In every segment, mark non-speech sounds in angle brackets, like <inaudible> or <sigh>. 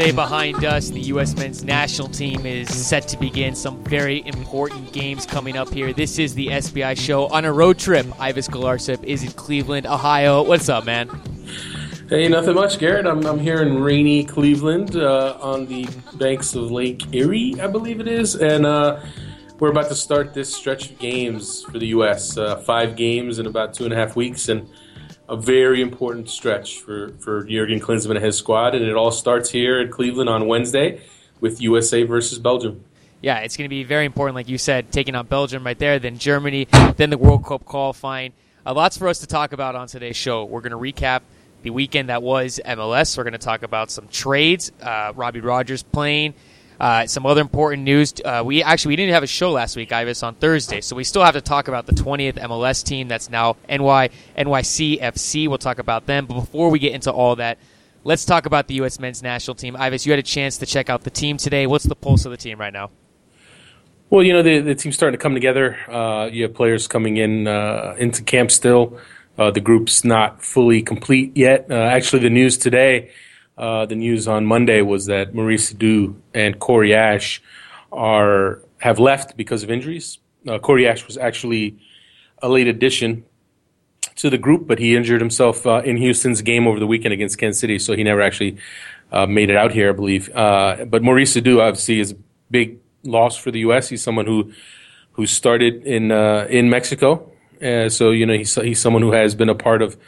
Day behind us, the U.S. men's national team is set to begin some very important games coming up here. This is the SBI show on a road trip. Ives Galarcep is in Cleveland, Ohio. What's up, man? Hey, nothing much, Garrett. I'm, I'm here in rainy Cleveland uh, on the banks of Lake Erie, I believe it is. And uh, we're about to start this stretch of games for the U.S. Uh, five games in about two and a half weeks. And a very important stretch for, for Jurgen Klinsmann and his squad. And it all starts here in Cleveland on Wednesday with USA versus Belgium. Yeah, it's going to be very important, like you said, taking on Belgium right there, then Germany, then the World Cup qualifying. Uh, lots for us to talk about on today's show. We're going to recap the weekend that was MLS. We're going to talk about some trades, uh, Robbie Rogers playing, uh, some other important news. Uh, we actually we didn't have a show last week, Ives, on Thursday, so we still have to talk about the 20th MLS team that's now NY NYCFC. We'll talk about them, but before we get into all that, let's talk about the U.S. men's national team. Ives, you had a chance to check out the team today. What's the pulse of the team right now? Well, you know the the team's starting to come together. Uh, you have players coming in uh, into camp still. Uh, the group's not fully complete yet. Uh, actually, the news today uh, the news on Monday was that Maurice Edu and Corey Ashe are have left because of injuries. Uh, Corey Ashe was actually a late addition to the group, but he injured himself uh, in Houston's game over the weekend against Kansas City, so he never actually uh, made it out here, I believe. Uh, but Maurice Edu obviously is a big loss for the U.S. He's someone who who started in in Mexico, so you know he's he's someone who has been a part of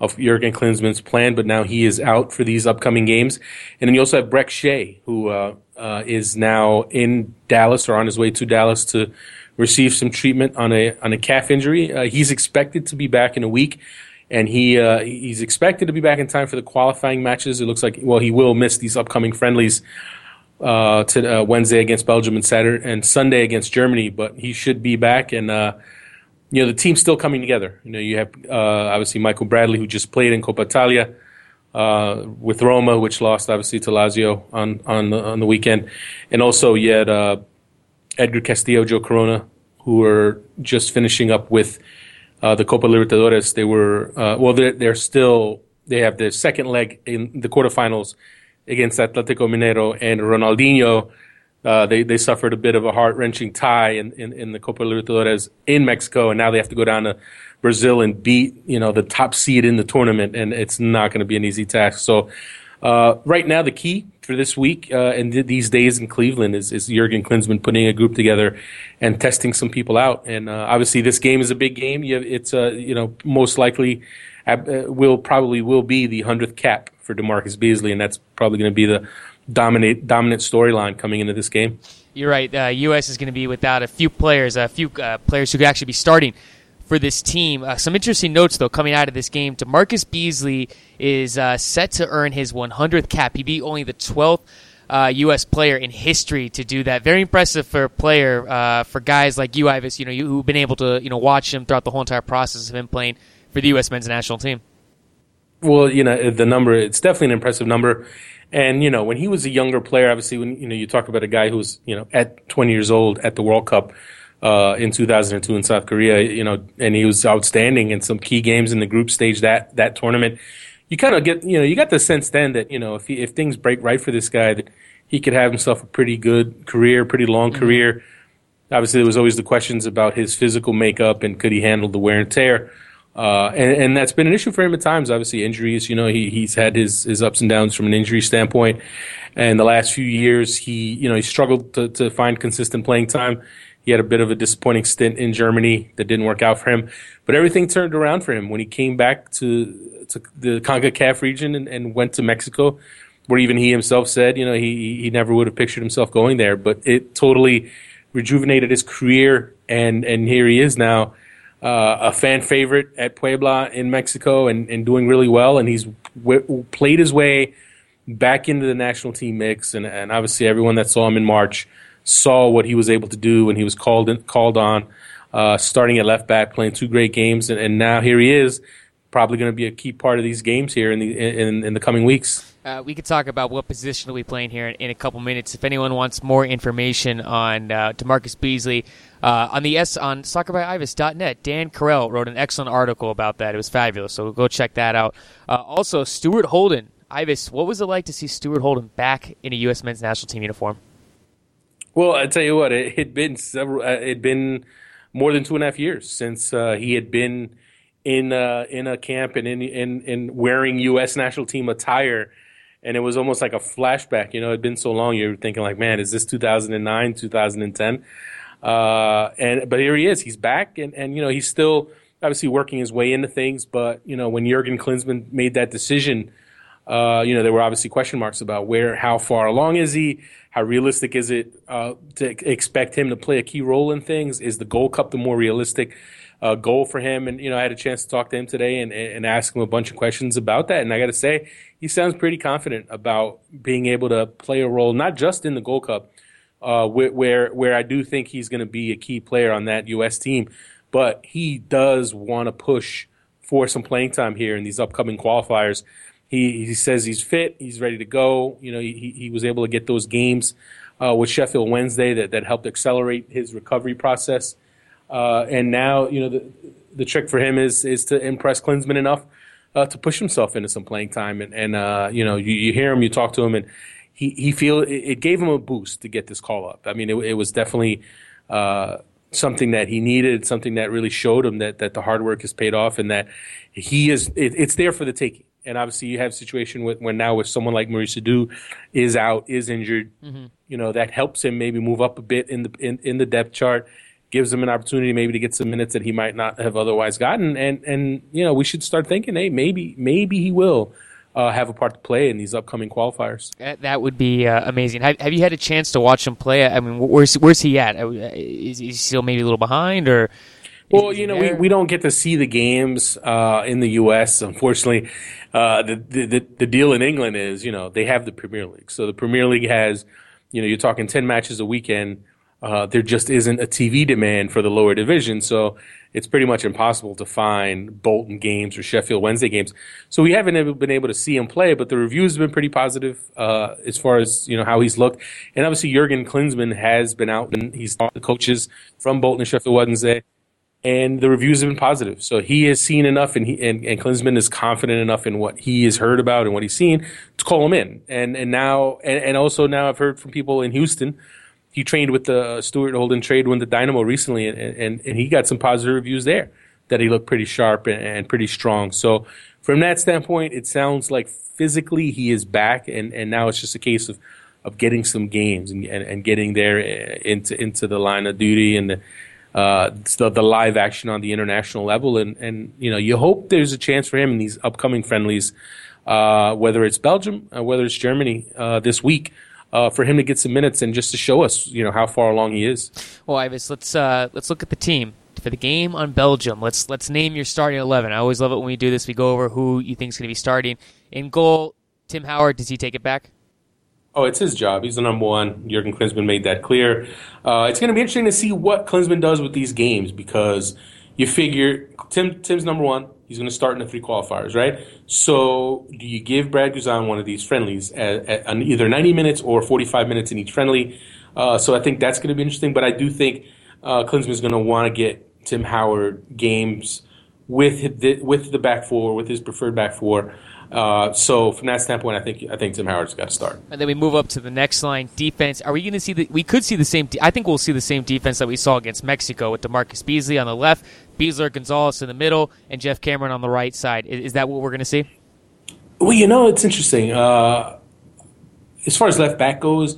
of Jurgen Klinsmann's plan, but now he is out for these upcoming games. And then you also have Brek Shea, who uh, uh, is now in Dallas or on his way to Dallas to receive some treatment on a on a calf injury. Uh, he's expected to be back in a week, and he uh, he's expected to be back in time for the qualifying matches. It looks like well he will miss these upcoming friendlies. Uh, to uh, Wednesday against Belgium and Saturday and Sunday against Germany, but he should be back and you know the team's still coming together. You know you have uh, obviously Michael Bradley who just played in Coppa Italia uh, with Roma, which lost obviously to Lazio on on the, on the weekend, and also you had uh, Edgar Castillo, Joe Corona, who are just finishing up with uh, the Copa Libertadores. They were uh, well, they're, they're still they have the second leg in the quarterfinals against Atletico Mineiro and Ronaldinho uh, they they suffered a bit of a heart wrenching tie in, in, in, the Copa Libertadores in Mexico, and now they have to go down to Brazil and beat you know the top seed in the tournament, and it's not going to be an easy task. So. Uh, right now, the key for this week uh, and th- these days in Cleveland is, is Jurgen Klinsmann putting a group together and testing some people out. And uh, obviously, this game is a big game. You have, it's uh, you know most likely uh, will probably will be the hundredth cap for DaMarcus Beasley, and that's probably going to be the dominate dominant storyline coming into this game. You're right. Uh, U.S. is going to be without a few players, a few uh, players who could actually be starting for this team. Uh, some interesting notes though coming out of this game. DaMarcus Beasley is uh, set to earn his 100th cap. He'd be only the 12th. U.S. Uh, player in history to do that. Very impressive for a player, uh, for guys like you, Ives, you know, you, who've been able to, you know, watch him throughout the whole entire process of him playing for the U.S. men's national team. Well, you know, the number, it's definitely an impressive number. And you know, when he was a younger player, obviously, when you know you talk about a guy who was you know at 20 years old at the World Cup uh, in 2002 in South Korea, you know, and he was outstanding in some key games in the group stage that that tournament. You kind of get you know you got the sense then that you know if he, if things break right for this guy that he could have himself a pretty good career, pretty long mm-hmm. career. Obviously, there was always the questions about his physical makeup and could he handle the wear and tear. Uh, and, and, that's been an issue for him at times. Obviously, injuries. You know, he, he's had his, his ups and downs from an injury standpoint. And the last few years, he you know he struggled to, to find consistent playing time. He had a bit of a disappointing stint in Germany that didn't work out for him. But everything turned around for him when he came back to to the CONCACAF region and, and went to Mexico, where even he himself said, you know, he he never would have pictured himself going there. But it totally rejuvenated his career, and and here he is now uh, a fan favorite at Puebla in Mexico and, and doing really well. And he's w- played his way back into the national team mix. And, and obviously, everyone that saw him in March saw what he was able to do when he was called in, called on, uh, starting at left back, playing two great games. And, and now here he is, probably going to be a key part of these games here in the in, in the coming weeks. Uh, we could talk about what position we playing here in, in, a couple minutes. If anyone wants more information on uh, DaMarcus Beasley, uh, on the S on soccerbyives.net, Dan Karell wrote an excellent article about that. It was fabulous, so go check that out. Uh, also, Stuart Holden, Ives, what was it like to see Stuart Holden back in a U.S. men's national team uniform? Well, I tell you what, it had been several. Uh, it had been more than two and a half years since uh, he had been in in a camp and in, in in wearing U.S. national team attire, and it was almost like a flashback. You know, it had been so long. You're thinking like, man, is this 2009, 2010? Uh, and but here he is. He's back, and and you know he's still obviously working his way into things. But you know when Jurgen Klinsmann made that decision, uh, you know there were obviously question marks about where, how far along is he, how realistic is it uh, to expect him to play a key role in things? Is the Gold Cup the more realistic? uh, goal for him. And, you know, I had a chance to talk to him today and, and ask him a bunch of questions about that. And I got to say, he sounds pretty confident about being able to play a role, not just in the Gold Cup, uh, where, where I do think he's going to be a key player on that U.S. team, but he does want to push for some playing time here in these upcoming qualifiers. He, he says he's fit, he's ready to go. You know, he, he was able to get those games uh, with Sheffield Wednesday that, that helped accelerate his recovery process. Uh, and now, you know, the, the trick for him is is to impress Klinsmann enough uh, to push himself into some playing time. And, and uh, you know, you, you, hear him, you talk to him, and he, he feel it, it, gave him a boost to get this call up. I mean, it, it was definitely uh, something that he needed, something that really showed him that, that the hard work has paid off and that he is, it, it's there for the taking. And obviously, you have a situation with when now with someone like Maurice Edu is out, is injured. Mm-hmm. You know that helps him maybe move up a bit in the in, in the depth chart gives him an opportunity maybe to get some minutes that he might not have otherwise gotten. And and you know we should start thinking, hey, maybe maybe he will. Uh, have a part to play in these upcoming qualifiers. That would be uh, amazing. Have, have, you had a chance to watch him play? I mean, where's where's he at? Uh, is he still maybe a little behind, or? Well, you know, we, we don't get to see the games uh, in the U.S. Unfortunately, uh, the, the the deal in England is, you know, they have the Premier League. So the Premier League has, you know, you're talking ten matches a weekend uh, there just isn't a TV demand for the lower division. So it's pretty much impossible to find Bolton games or Sheffield Wednesday games. So we haven't been able to see him play, but the reviews have been pretty positive uh, as far as you know how he's looked. And obviously Jurgen Klinsmann has been out and he's taught the coaches from Bolton and Sheffield Wednesday, and the reviews have been positive. So he has seen enough, and he and, and Klinsmann is confident enough in what he has heard about and what he's seen to call him in. And and now and, and also now I've heard from people in Houston he trained with the uh, Stuart Holden trade with the Dynamo recently, and, and, and he got some positive reviews there that he looked pretty sharp and, and, pretty strong. So from that standpoint, it sounds like physically he is back, and, and now it's just a case of, of getting some games and, and, and getting there uh, into into the line of duty and the, uh, the, the live action on the international level. And, and you know you hope there's a chance for him in these upcoming friendlies, uh, whether it's Belgium, uh, whether it's Germany uh, this week uh, for him to get some minutes and just to show us, you know, how far along he is. Well, Ives, let's uh, let's look at the team for the game on Belgium. Let's let's name your starting eleven. I always love it when we do this. We go over who you think is going to be starting in goal. Tim Howard, does he take it back? Oh, it's his job. He's the number one. Jurgen Klinsmann made that clear. Uh, it's going to be interesting to see what Klinsmann does with these games because you figure Tim Tim's number one. He's going to start in the three qualifiers, right? So, do you give Brad Guzan one of these friendlies at, at, either 90 minutes or 45 minutes in each friendly? Uh, so, I think that's going to be interesting. But I do think uh, is going to want to get Tim Howard games with the, with the back four, with his preferred back four. Uh, so from that standpoint, I think I think Tim Howard's got to start. And then we move up to the next line, defense. Are we going to see the? We could see the same. De- I think we'll see the same defense that we saw against Mexico with DaMarcus Beasley on the left, Besler Gonzalez in the middle, and Geoff Cameron on the right side. Is, is that what we're going to see? Well, you know, it's interesting. Uh, as far as left back goes,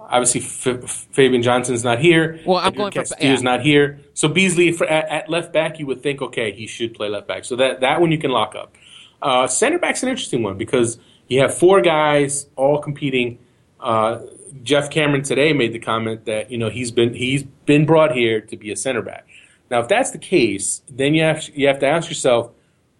obviously F- Fabian Johnson's not here. Well, I'm going Castillo's for yeah. not here. So Beasley for, at, at, left back, you would think, okay, he should play left back. So that that one you can lock up. Uh, center back's an interesting one because you have four guys all competing. Uh, Geoff Cameron today made the comment that you know he's been he's been brought here to be a center back. Now, if that's the case, then you have you have to ask yourself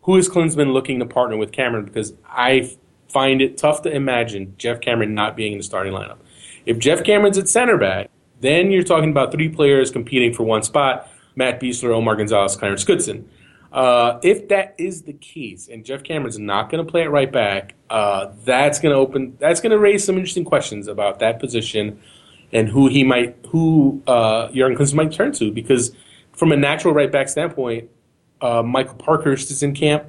who is Klinsmann looking to partner with Cameron because I find it tough to imagine Geoff Cameron not being in the starting lineup. If Geoff Cameron's at center back, then you're talking about three players competing for one spot: Matt Besler, Omar Gonzalez, Clarence Goodson. Uh, if that is the case, and Geoff Cameron's not going to play it right back, uh, that's going to open. That's going to raise some interesting questions about that position and who he might, who uh, Jurgen Klinsmann might turn to. Because from a natural right back standpoint, uh, Michael Parkhurst is in camp,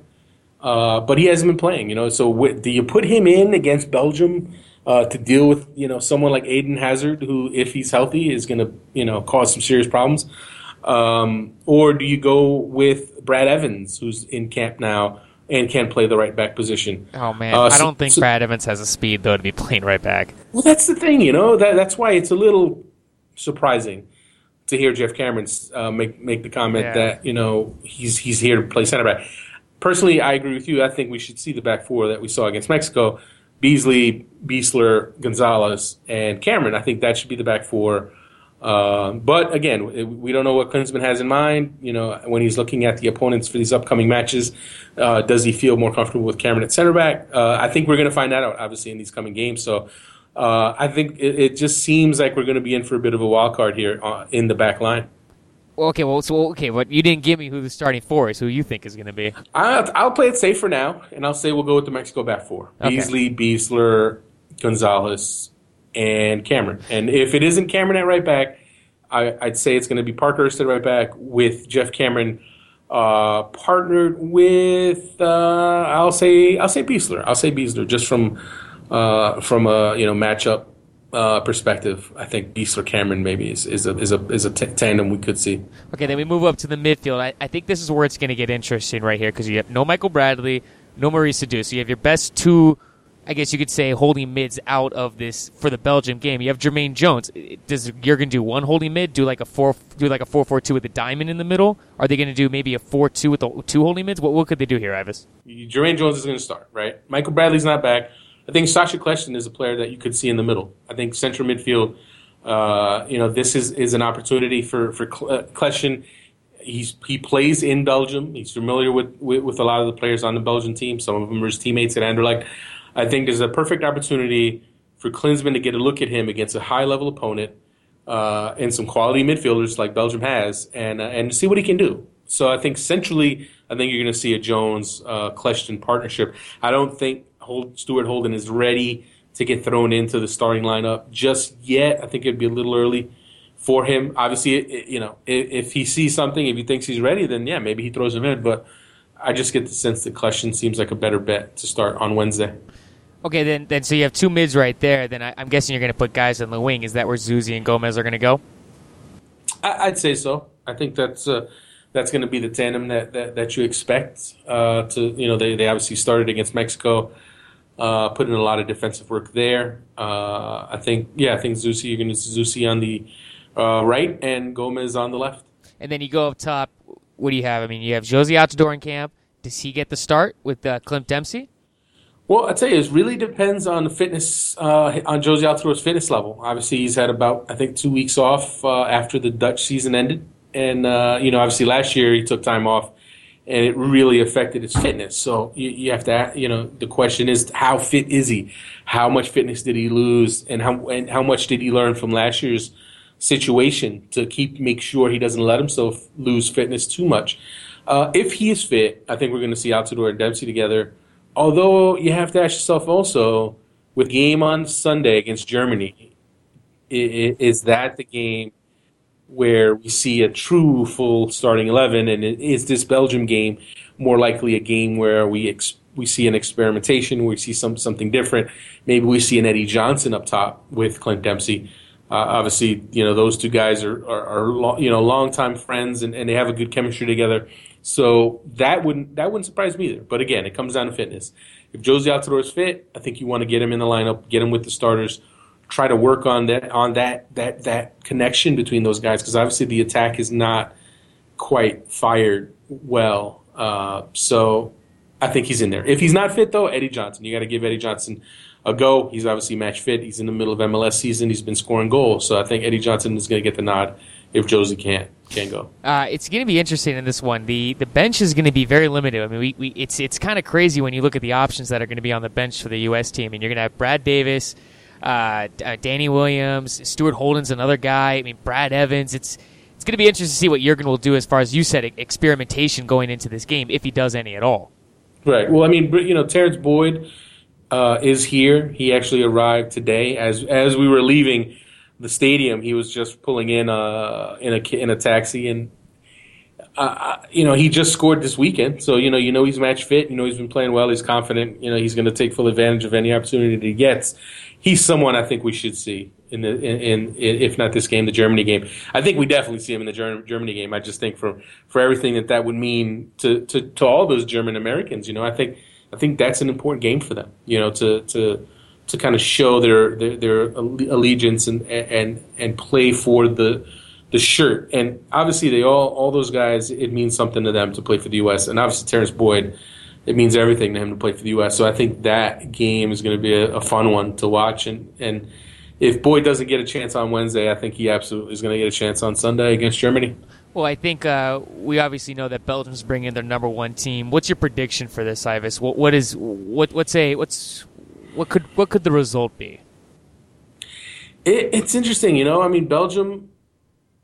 uh, but he hasn't been playing. You know, so wh- do you put him in against Belgium? Uh, to deal with you know someone like Eden Hazard, who if he's healthy is going to you know cause some serious problems. Um, or do you go with Brad Evans, who's in camp now and can play the right back position? Oh man, uh, I don't think so, Brad Evans has the speed though to be playing right back. Well, that's the thing, you know. That, that's why it's a little surprising to hear Geoff Cameron uh, make make the comment yeah. that you know he's he's here to play center back. Personally, I agree with you. I think we should see the back four that we saw against Mexico: Beasley, Besler, Gonzalez, and Cameron. I think that should be the back four. Uh, but again, we don't know what Klinsmann has in mind. You know, when he's looking at the opponents for these upcoming matches, uh, does he feel more comfortable with Cameron at center back? Uh, I think we're going to find that out, obviously, in these coming games. So uh, I think it, it, just seems like we're going to be in for a bit of a wild card here uh, in the back line. Okay, well, so okay, but you didn't give me who the starting four is. Who you think is going to be? I'll, I'll, play it safe for now, and I'll say we'll go with the Mexico back four: okay. Beasley, Besler, Gonzalez, and Cameron. And if it isn't Cameron at right back, I, would say it's going to be Parker at right back with Geoff Cameron uh, partnered with uh, I'll say I'll say Besler. I'll say Besler just from uh, from a you know matchup uh, perspective, I think Besler Cameron maybe is, is a is a is a t- tandem we could see. Okay, then we move up to the midfield. I, I think this is where it's going to get interesting right here because you have no Michael Bradley, no Maurice Edu. So you have your best two I guess you could say holding mids out of this for the Belgium game. You have Jermaine Jones. Does Jurgen do one holding mid? Do like a four, do like a four four two with a diamond in the middle? Are they going to do maybe a four two with the two holding mids? What what could they do here, Ives? Jermaine Jones is going to start, right? Michael Bradley's not back. I think Sasha Kljestan is a player that you could see in the middle. I think central midfield. Uh, you know, this is, is an opportunity for for Kljestan. He's he plays in Belgium. He's familiar with, with, with a lot of the players on the Belgian team. Some of them are his teammates at Anderlecht. I think there's a perfect opportunity for Klinsmann to get a look at him against a high level opponent uh, and some quality midfielders like Belgium has, and uh, and see what he can do. So I think centrally, I think you're going to see a Jones uh, Kljestan partnership. I don't think Stuart Holden is ready to get thrown into the starting lineup just yet. I think it'd be a little early for him. Obviously, you know, if, he sees something, if he thinks he's ready, then yeah, maybe he throws him in. But I just get the sense that Kljestan seems like a better bet to start on Wednesday. Okay, then then so you have two mids right there. Then I, am guessing you're going to put guys on the wing. Is that where Zusi and Gomez are going to go? I, would say so. I think that's uh, that's going to be the tandem that that, that you expect. Uh, to you know, they they obviously started against Mexico, uh, put in a lot of defensive work there. Uh, I think yeah, I think Zusi you're going to Zusi on the uh, right and Gomez on the left. And then you go up top. What do you have? I mean, you have Jozy Altidore in camp. Does he get the start with uh, Clint Dempsey? Well, I tell you, it really depends on the fitness, uh, on Jozy Altidore's fitness level. Obviously, he's had about, I think, two weeks off uh, after the Dutch season ended. And, uh, you know, obviously last year he took time off and it really affected his fitness. So you, you have to, you know, the question is how fit is he? How much fitness did he lose? And how, and how much did he learn from last year's situation to keep, make sure he doesn't let himself lose fitness too much? Uh, if he is fit, I think we're going to see Altidore and Dempsey together although you have to ask yourself also, with game on Sunday against Germany, is that the game where we see a true full starting eleven, and is this Belgium game more likely a game where we ex- we see an experimentation, where we see some something different? Maybe we see an Eddie Johnson up top with Clint Dempsey. Uh, obviously, you know those two guys are are, are lo- you know longtime friends, and, and they have a good chemistry together. So that wouldn't that wouldn't surprise me either. But again, it comes down to fitness. If Jozy Altidore is fit, I think you want to get him in the lineup, get him with the starters, try to work on that on that that that connection between those guys because obviously the attack is not quite fired well. Uh, so I think he's in there. If he's not fit though, Eddie Johnson, you got to give Eddie Johnson a go. He's obviously match fit. He's in the middle of MLS season. He's been scoring goals, so I think Eddie Johnson is going to get the nod if Jozy can't can't go. Uh, it's going to be interesting in this one. the The bench is going to be very limited. I mean, we, we it's it's kind of crazy when you look at the options that are going to be on the bench for the U.S. team. I mean, you're going to have Brad Davis, uh, uh, Danny Williams, Stuart Holden's another guy. I mean, Brad Evans. It's it's going to be interesting to see what Jurgen will do as far as you said experimentation going into this game, if he does any at all. Right. Well, I mean, you know, Terrence Boyd uh, is here. He actually arrived today as as we were leaving the stadium. He was just pulling in uh, in a in a taxi, and uh, uh, you know he just scored this weekend. So you know you know he's match fit. You know he's been playing well. He's confident. You know he's going to take full advantage of any opportunity that he gets. He's someone I think we should see in the in, in, if not this game, the Germany game. I think we definitely see him in the Germany game. I just think for for everything that that would mean to to, to all those German Americans. You know I think I think that's an important game for them. You know to to to kind of show their their, their allegiance and and and play for the the shirt. And obviously, they all all those guys. It means something to them to play for the U.S. And obviously, Terrence Boyd. It means everything to him to play for the U.S. So I think that game is going to be a, a fun one to watch. And and if Boyd doesn't get a chance on Wednesday, I think he absolutely is going to get a chance on Sunday against Germany. Well, I think uh, we obviously know that Belgium's bringing their number one team. What's your prediction for this, Ives? What, what is what? What's a what's what could what could the result be? It, it's interesting, you know. I mean, Belgium,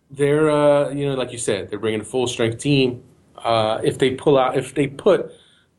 they're uh, you know, like you said, they're bringing a full strength team. Uh, if they pull out, if they put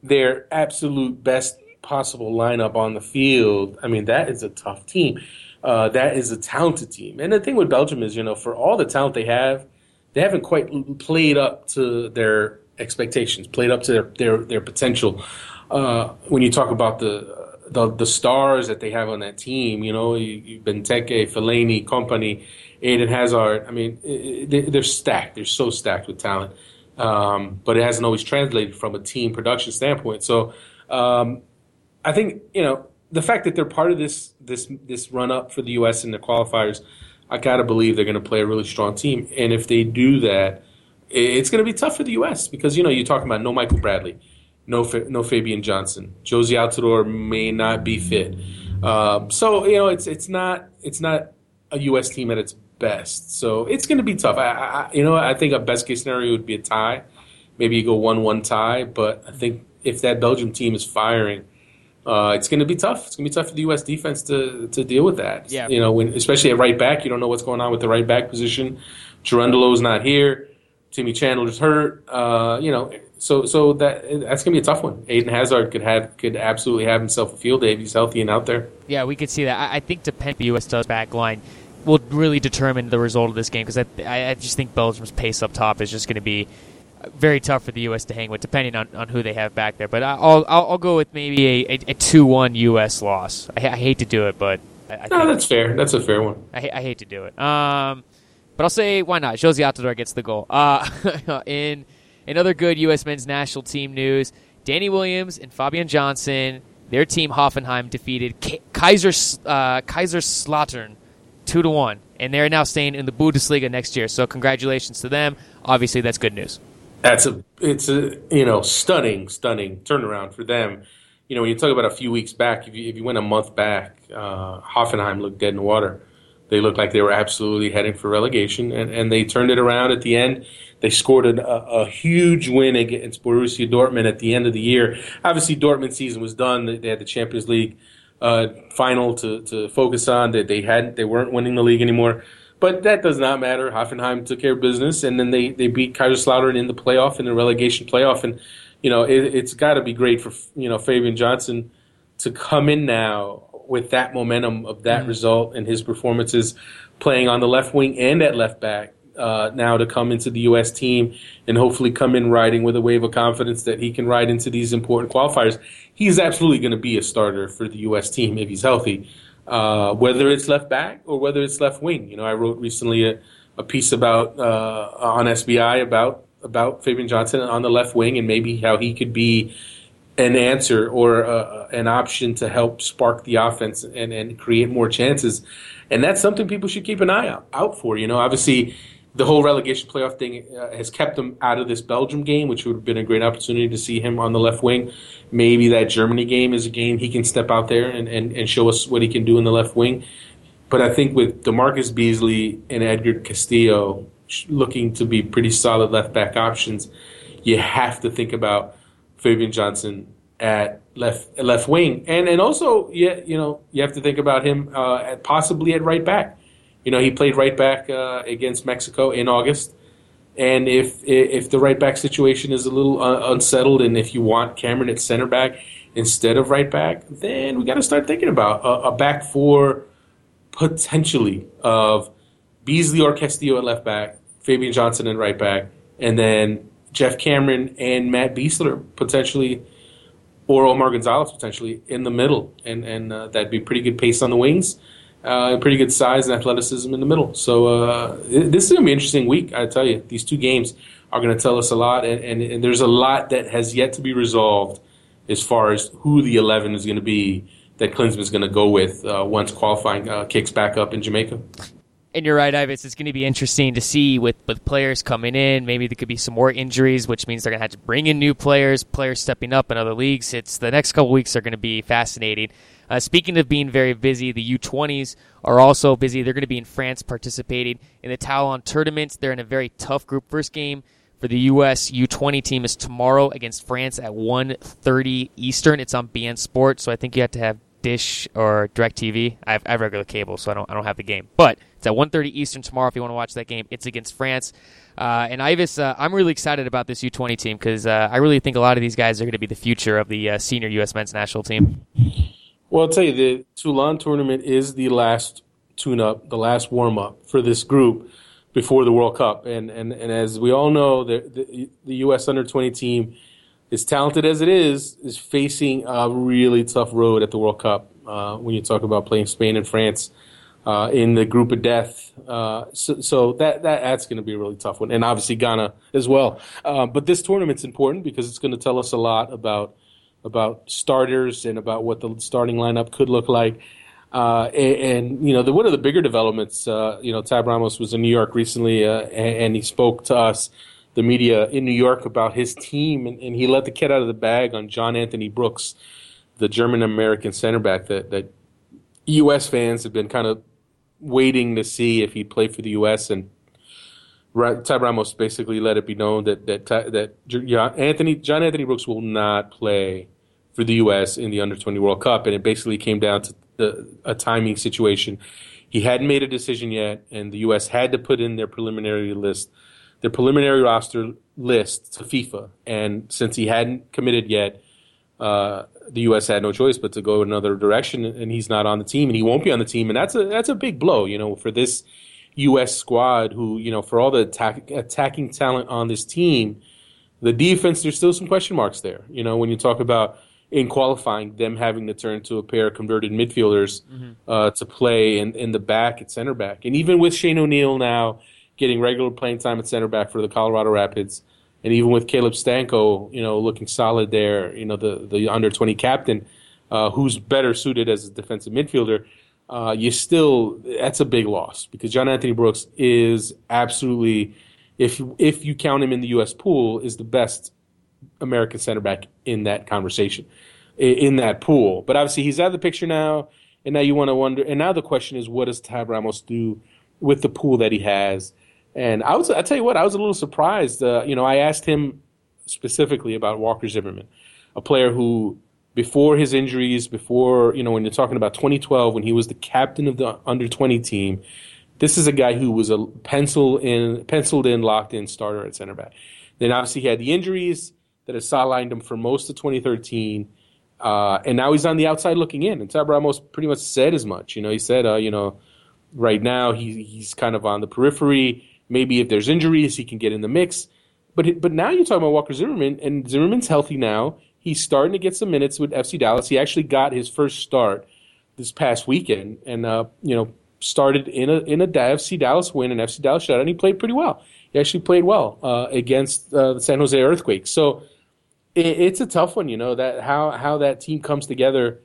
their absolute best possible lineup on the field, I mean, that is a tough team. Uh, that is a talented team. And the thing with Belgium is, you know, for all the talent they have, they haven't quite played up to their expectations, played up to their their, their potential. Uh, when you talk about the the the stars that they have on that team. You know, you, Benteke, Fellaini, Kompany, Eden Hazard. I mean, they, are stacked. They're so stacked with talent. Um, but it hasn't always translated from a team production standpoint. So um, I think you know the fact that they're part of this this this run up for the U.S. in the qualifiers. I gotta believe they're going to play a really strong team, and if they do that, it's going to be tough for the U.S. because you know you're talking about no Michael Bradley no no Fabian Johnson. Jozy Altidore may not be fit. Um, so you know it's it's not it's not a U.S. team at its best. So it's going to be tough. I, I, you know I think a best case scenario would be a tie. Maybe you go one one tie, but I think if that Belgium team is firing. Uh, it's going to be tough. It's going to be tough for the U.S. defense to to deal with that. Yeah. You know, when, especially at right back, you don't know what's going on with the right back position. Cherundolo's not here. Timmy Chandler's hurt. Uh, you know, so so that that's gonna be a tough one. Eden Hazard could have could absolutely have himself a field day if he's healthy and out there. Yeah, we could see that. I, I think depending on the U.S. does back line will really determine the result of this game because I, I just think Belgium's pace up top is just going to be very tough for the U.S. to hang with, depending on, on who they have back there. But I'll I'll, I'll go with maybe a, a, two one U.S. loss. I, I, hate to do it, but I, I no, that's fair. That's a fair one. I, I hate to do it. Um, but I'll say why not? Jozy Altidore gets the goal. Uh, <laughs> in in other good U.S. men's national team news, Danny Williams and Fabian Johnson, their team Hoffenheim defeated Kaiser uh, Kaiserslautern two to one, and they're now staying in the Bundesliga next year. So congratulations to them. Obviously, that's good news. That's a it's a you know stunning stunning turnaround for them. You know when you talk about a few weeks back, if you if you went a month back, uh, Hoffenheim looked dead in the water. They looked like they were absolutely heading for relegation, and, and they turned it around at the end. They scored a, a, huge win against Borussia Dortmund at the end of the year. Obviously, Dortmund season was done. They had the Champions League uh, final to, to focus on. That they had they weren't winning the league anymore. But that does not matter. Hoffenheim took care of business, and then they, they beat Kaiserslautern in the playoff, in the relegation playoff. And, you know, it, has got to be great for, you know, Fabian Johnson to come in now with that momentum of that mm-hmm. result and his performances playing on the left wing and at left back uh, now to come into the U.S. team and hopefully come in riding with a wave of confidence that he can ride into these important qualifiers. He's absolutely going to be a starter for the U.S. team if he's healthy, uh, whether it's left back or whether it's left wing. You know, I wrote recently a, a piece about uh, on SBI about about Fabian Johnson on the left wing and maybe how he could be an answer or uh, an option to help spark the offense and, and create more chances. And that's something people should keep an eye out, out for. You know, obviously, the whole relegation playoff thing uh, has kept him out of this Belgium game, which would have been a great opportunity to see him on the left wing. Maybe that Germany game is a game he can step out there and, and, and show us what he can do in the left wing. But I think with DaMarcus Beasley and Edgar Castillo looking to be pretty solid left back options, you have to think about Fabian Johnson at left left wing, and and also yeah, you know you have to think about him uh, at possibly at right back. You know, he played right back uh, against Mexico in August. And if if the right back situation is a little uh, unsettled, and if you want Cameron at center back instead of right back, then we got to start thinking about a, a, back four potentially of Beasley or Castillo at left back, Fabian Johnson at right back, and then Geoff Cameron and Matt Besler potentially, or Omar Gonzalez potentially in the middle, and and uh, that'd be pretty good pace on the wings uh, pretty good size and athleticism in the middle. So uh, this is to be an interesting week. I tell you, these two games are to tell us a lot, and, and, and, there's a lot that has yet to be resolved as far as who the 11 is to be that Klinsmann's going to go with uh, once qualifying uh, kicks back up in Jamaica. And you're right, Ives. It's going to be interesting to see with, with players coming in. Maybe there could be some more injuries, which means they're going to have to bring in new players, players stepping up in other leagues. It's the next couple weeks are going to be fascinating. Uh, speaking of being very busy, the U20s are also busy. They're going to be in France participating in the Toulon tournament. They're in a very tough group. First game for the U.S. U20 team is tomorrow against France at 1.30 Eastern. It's on beIN Sport, so I think you have to have Dish or DirecTV. I have, I have regular cable, so I don't I don't have the game. But it's at 1.30 Eastern tomorrow if you want to watch that game. It's against France. Uh, and Ives, uh, I'm really excited about this U20 team because uh, I really think a lot of these guys are going to be the future of the uh, senior U.S. men's national team. Well, I'll tell you, the Toulon tournament is the last tune up, the last warm up for this group before the World Cup. And, and, and as we all know, the, the, the U.S. under 20 team, as talented as it is, is facing a really tough road at the World Cup uh, when you talk about playing Spain and France. Uh, in the group of death. Uh, so, so, that, that that's going to be a really tough one, and obviously Ghana as well. Uh, but this tournament's important because it's going to tell us a lot about about starters and about what the starting lineup could look like. Uh, and, and, you know, the, one of the bigger developments, uh, you know, Tab Ramos was in New York recently, and, and, he spoke to us, the media in New York, about his team, and, and, he let the cat out of the bag on John Anthony Brooks, the German American center back that, that U.S. fans have been kind of waiting to see if he'd play for the U.S. and Tab Ramos basically let it be known that that that Anthony John Anthony Brooks will not play for the U.S. in the Under 20 World Cup, and it basically came down to the, a timing situation. He hadn't made a decision yet, and the U.S. had to put in their preliminary list, their preliminary roster list to FIFA. And since he hadn't committed yet, uh, the U.S. had no choice but to go another direction, and he's not on the team, and he won't be on the team, and that's a that's a big blow, you know, for this U.S. squad. Who, you know, for all the attack, attacking talent on this team, the defense there's still some question marks there. You know, when you talk about in qualifying, them having to turn to a pair of converted midfielders mm-hmm. uh, to play in, in the back at center back. And even with Shane O'Neill now getting regular playing time at center back for the Colorado Rapids, and even with Caleb Stanko, you know, looking solid there, you know, the, the under 20 captain, uh, who's better suited as a defensive midfielder, uh, you still, that's a big loss because John Anthony Brooks is absolutely, if, if you count him in the U.S. pool, is the best American center back in that conversation, in that pool. But obviously, he's out of the picture now, and now you want to wonder. And now the question is, what does Tab Ramos do with the pool that he has? And I was, I tell you what, I was a little surprised. Uh, you know, I asked him specifically about Walker Zimmerman, a player who, before his injuries, before you know, when you're talking about 2012, when he was the captain of the under 20 team, this is a guy who was a pencil in, penciled in, locked in starter at center back. Then obviously he had the injuries that has sidelined him for most of 2013. Uh, and now he's on the outside looking in. And Tab Ramos pretty much said as much. You know, he said, uh, you know, right now he, he's kind of on the periphery. Maybe if there's injuries, he can get in the mix. But but now you're talking about Walker Zimmerman, and Zimmerman's healthy now. He's starting to get some minutes with FC Dallas. He actually got his first start this past weekend, and uh, you know started in a in a FC Dallas win, an FC Dallas shutout, and he played pretty well. He actually played well uh, against uh, the San Jose Earthquake. So it, it's a tough one, you know that how how that team comes together.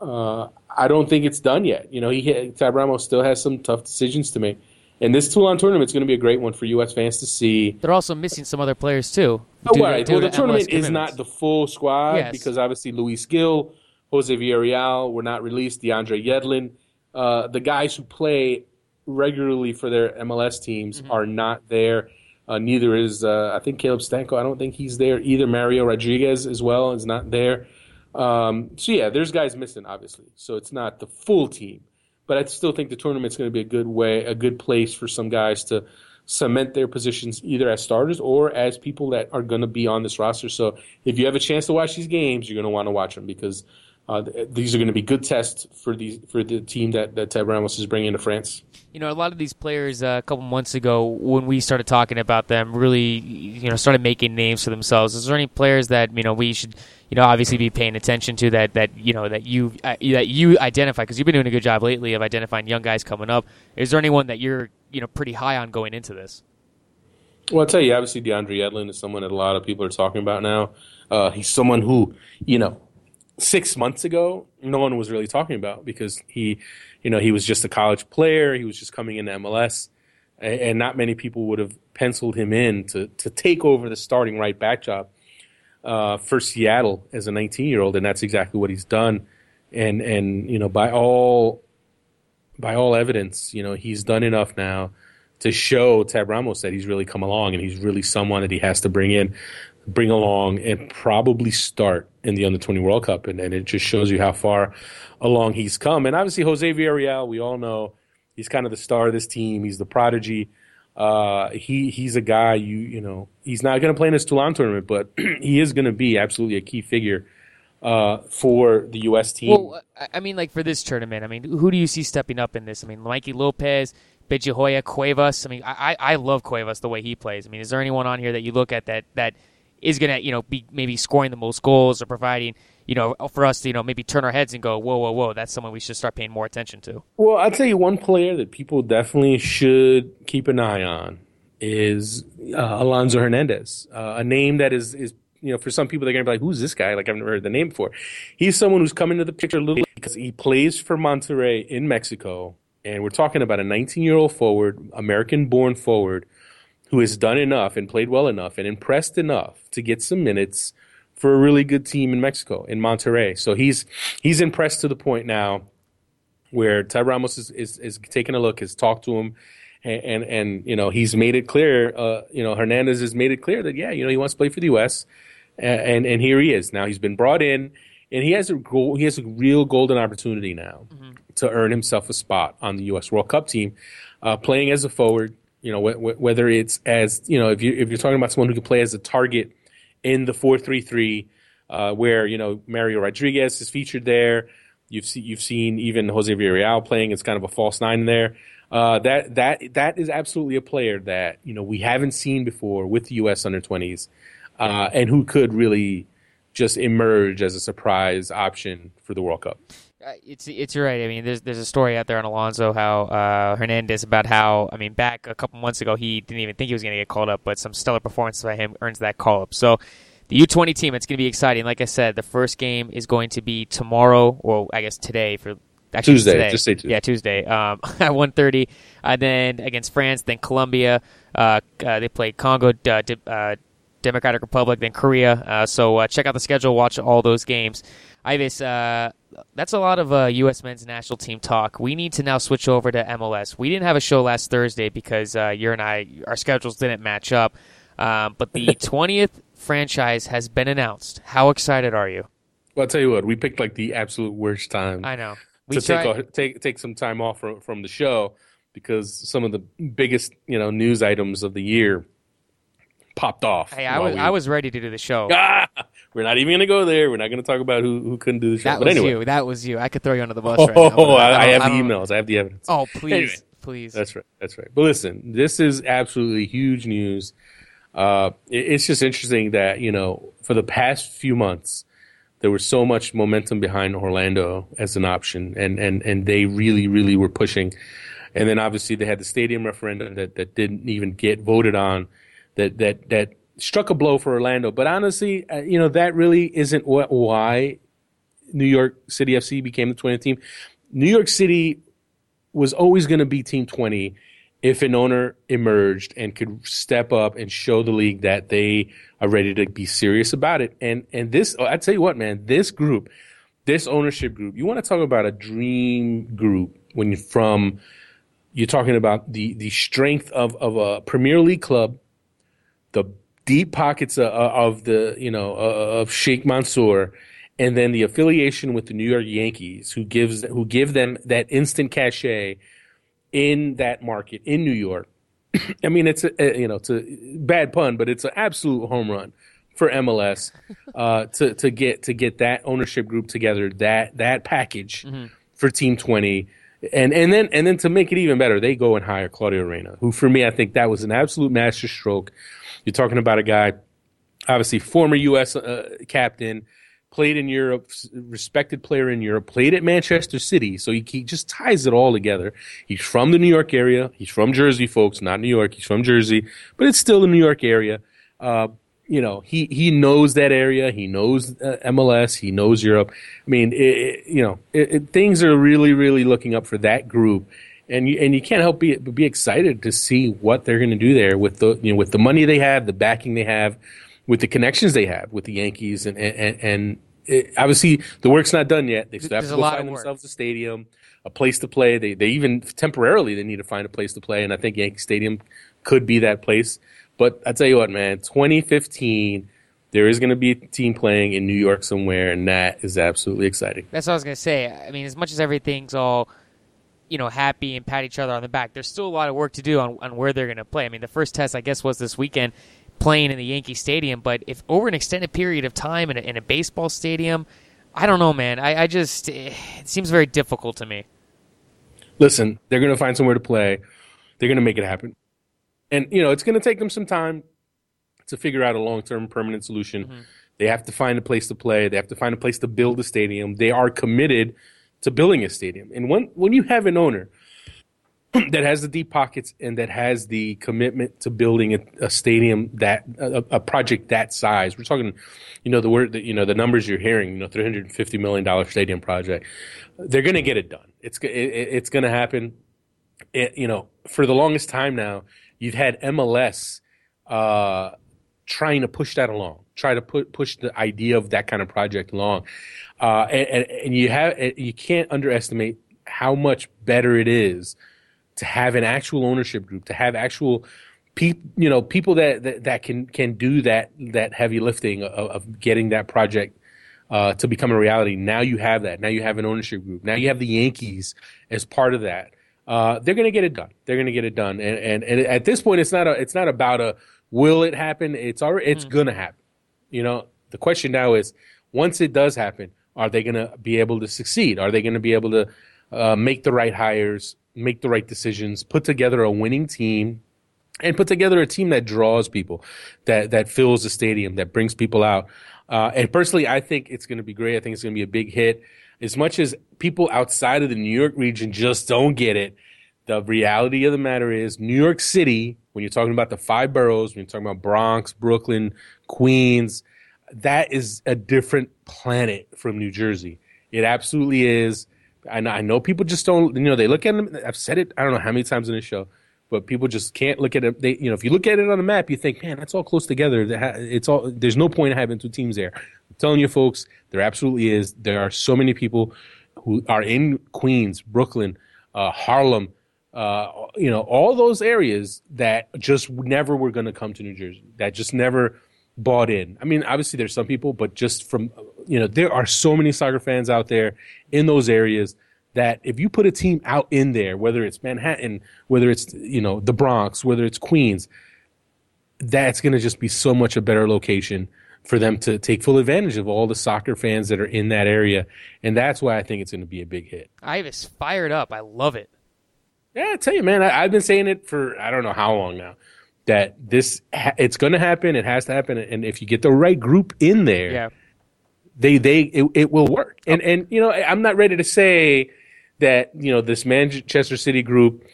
Uh, I don't think it's done yet. You know, he Tab Ramos still has some tough decisions to make. And this Toulon tournament is going to be a great one for U.S. fans to see. They're also missing some other players too. Oh, right. well, the tournament is not the full squad yes. because obviously Luis Gil, Jose Villarreal were not released. DeAndre Yedlin, uh, the guys who play regularly for their MLS teams mm-hmm. are not there. Uh, neither is uh, I think Caleb Stanko. I don't think he's there either. Mario Rodriguez as well is not there. Um, so yeah, there's guys missing obviously. So it's not the full team, but I still think the tournament's going to be a good way, a good place for some guys to cement their positions either as starters or as people that are going to be on this roster. So if you have a chance to watch these games, you're going to want to watch them because uh, these are going to be good tests for these for the team that, that Tab Ramos is bringing to France. You know, a lot of these players uh, a couple months ago, when we started talking about them, really, you know, started making names for themselves. Is there any players that you know we should, you know, obviously be paying attention to that that you know that you uh, that you identify because you've been doing a good job lately of identifying young guys coming up. Is there anyone that you're you know pretty high on going into this? Well, I'll tell you, obviously DeAndre Yedlin is someone that a lot of people are talking about now. Uh, he's someone who, you know, six months ago, no one was really talking about because he, you know, he was just a college player. He was just coming into MLS, and, not many people would have penciled him in to to take over the starting right back job uh, for Seattle as a 19 year old, and that's exactly what he's done. And and you know, by all by all evidence, you know, he's done enough now to show Tab Ramos that he's really come along and he's really someone that he has to bring in bring along and probably start in the under 20 World Cup. And, and it just shows you how far along he's come. And obviously, Jose Villarreal, we all know he's kind of the star of this team. He's the prodigy. Uh, he he's a guy you you know he's not going to play in this Toulon tournament, but <clears throat> he is going to be absolutely a key figure uh, for the U.S. team. Well, I mean, like for this tournament, I mean, who do you see stepping up in this? I mean, Mikey Lopez, Benji Joya, Cuevas. I mean, I I love Cuevas the way he plays. I mean, is there anyone on here that you look at that that is going to, you know, be maybe scoring the most goals or providing, you know, for us to, you know, maybe turn our heads and go, whoa, whoa, whoa, that's someone we should start paying more attention to. Well, I'll tell you one player that people definitely should keep an eye on is uh, Alonso Hernandez, uh, a name that is, is, you know, for some people, they're going to be like, who's this guy? Like, I've never heard the name before. He's someone who's coming into the picture a little because he plays for Monterrey in Mexico. And we're talking about a 19 year old forward, American born forward, who has done enough and played well enough and impressed enough to get some minutes for a really good team in Mexico, in Monterrey. So he's he's impressed to the point now where Tab Ramos is, is, is taking a look, has talked to him, and, and, and you know he's made it clear. Uh, you know Hernandez has made it clear that yeah, you know he wants to play for the U.S. And, and, and here he is now. He's been brought in, and he has a goal, he has a real golden opportunity now mm-hmm. to earn himself a spot on the U.S. World Cup team, uh, playing as a forward. You know, wh- wh- whether it's as you know, if you if you're talking about someone who can play as a target in the four three three, uh, where you know Mario Rodriguez is featured there. You've seen you've seen even Jose Villarreal playing as kind of a false nine there. Uh, that that that is absolutely a player that you know we haven't seen before with the U.S. under twenties, uh, and who could really just emerge as a surprise option for the World Cup. Uh, it's it's right. I mean, there's there's a story out there on Alonso how uh, Hernandez about how I mean back a couple months ago he didn't even think he was going to get called up, but some stellar performance by him earns that call up. So the U20 team, it's going to be exciting. Like I said, the first game is going to be tomorrow, or I guess today for actually Tuesday. Today. Just say Tuesday. Yeah, Tuesday um, <laughs> at 1.30. And then against France, then Colombia. Uh, uh, they play Congo, uh, uh, Democratic Republic, then Korea. so check out the schedule, watch all those games. Ives, that's a lot of uh, U.S. men's national team talk. We need to now switch over to MLS. We didn't have a show last Thursday because uh, you and I, our schedules didn't match up. Um, but the <laughs> 20th franchise has been announced. How excited are you? Well, I'll tell you what, we picked like the absolute worst time. I know. We to take, a, take take some time off from, from the show because some of the biggest you know news items of the year popped off. Hey, I was we... I was ready to do the show. Ah, <laughs> we're not even going to go there. We're not going to talk about who, who couldn't do the show. That but was anyway. you. That was you. I could throw you under the bus. Oh, right now, I, I, I, have I the emails. I have the evidence. Oh, please, anyway, please. That's right. That's right. But listen, this is absolutely huge news. Uh, it, it's just interesting that you know for the past few months there was so much momentum behind Orlando as an option, and and and they really really were pushing. And then obviously they had the stadium referendum that, that didn't even get voted on. That that that struck a blow for Orlando. But honestly, uh, you know, that really isn't what, why New York City FC became the 20th team. New York City was always going to be Team 20 if an owner emerged and could step up and show the league that they are ready to be serious about it. And and this, I tell you what, man, this group, this ownership group, you want to talk about a dream group when you're from. You're talking about the the strength of of a Premier League club, the deep pockets of, of the you know of Sheikh Mansour, and then the affiliation with the New York Yankees, who gives who give them that instant cachet in that market in New York. <clears throat> I mean, it's a, you know, it's a bad pun, but it's an absolute home run for MLS <laughs> uh, to to get to get that ownership group together, that that package mm-hmm. for Team Twenty, and and then and then to make it even better, they go and hire Claudio Reyna, who for me I think that was an absolute masterstroke. You're talking about a guy, obviously former U.S. Uh, captain, played in Europe, respected player in Europe, played at Manchester City. So he, he, just ties it all together. He's from the New York area. He's from Jersey, folks, not New York. He's from Jersey, but it's still the New York area. Uh, you know, he, he knows that area. He knows uh, MLS. He knows Europe. I mean, it, it, you know, it, things are really, really looking up for that group. And you, and you can't help be, be excited to see what they're going to do there with the, you know, with the money they have, the backing they have, with the connections they have with the Yankees, and and, and it, obviously the work's not done yet. They still have There's to go find themselves a stadium, a place to play. They they even temporarily they need to find a place to play, and I think Yankee Stadium could be that place. But I tell you what, man, 2015 there is going to be a team playing in New York somewhere, and that is absolutely exciting. That's what I was going to say. I mean, as much as everything's all, you know, happy and pat each other on the back, there's still a lot of work to do on, on where they're going to play. I mean, the first test, I guess, was this weekend playing in the Yankee Stadium. But if over an extended period of time in a, in a baseball stadium, I don't know, man. I, I just it seems very difficult to me. Listen, they're going to find somewhere to play. They're going to make it happen, and you know it's going to take them some time to figure out a long term permanent solution. Mm-hmm. They have to find a place to play. They have to find a place to build a stadium. They are committed to building a stadium. And when when you have an owner <clears throat> that has the deep pockets and that has the commitment to building a, a stadium that a, a, project that size. We're talking, you know, the word that you know the numbers you're hearing. You know, three hundred and fifty million dollar stadium project. They're going to get it done. It's it, it's going to happen. It, you know, for the longest time now, you've had MLS uh, trying to push that along, try to put push the idea of that kind of project along, uh, and, and you have you can't underestimate how much better it is to have an actual ownership group, to have actual people, you know, people that, that, that, can, can do that, that heavy lifting of, of getting that project uh, to become a reality. Now you have that. Now you have an ownership group. Now you have the Yankees as part of that. Uh, they're going to get it done. They're going to get it done. And, and, and at this point, it's not a, it's not about a, will it happen? It's already, it's mm. going to happen. You know, the question now is once it does happen, are they going to be able to succeed? Are they going to be able to uh, make the right hires? make the right decisions, put together a winning team, and put together a team that draws people, that that fills the stadium, that brings people out. Uh, and personally, I think it's going to be great. I think it's going to be a big hit. As much as people outside of the New York region just don't get it, the reality of the matter is New York City, when you're talking about the five boroughs, when you're talking about Bronx, Brooklyn, Queens, that is a different planet from New Jersey. It absolutely is. And I know people just don't, you know, they look at them. I've said it, I don't know how many times in this show, but people just can't look at it. They, you know, if you look at it on a map, you think, man, that's all close together. It's all, there's no point in having two teams there. I'm telling you, folks, there absolutely is. There are so many people who are in Queens, Brooklyn, uh, Harlem, uh, you know, all those areas that just never were going to come to New Jersey, that just never bought in. I mean, obviously there's some people, but just from you know, there are so many soccer fans out there in those areas that if you put a team out in there, whether it's Manhattan, whether it's you know the Bronx, whether it's Queens, that's going to just be so much a better location for them to take full advantage of all the soccer fans that are in that area, and that's why I think it's going to be a big hit. I was fired up. I love it. Yeah, I tell you, man, I, have been saying it for I don't know how long now that this it's going to happen. It has to happen, and if you get the right group in there, yeah. they they it, it will work. And and you know, I'm not ready to say that you know this Manchester City group.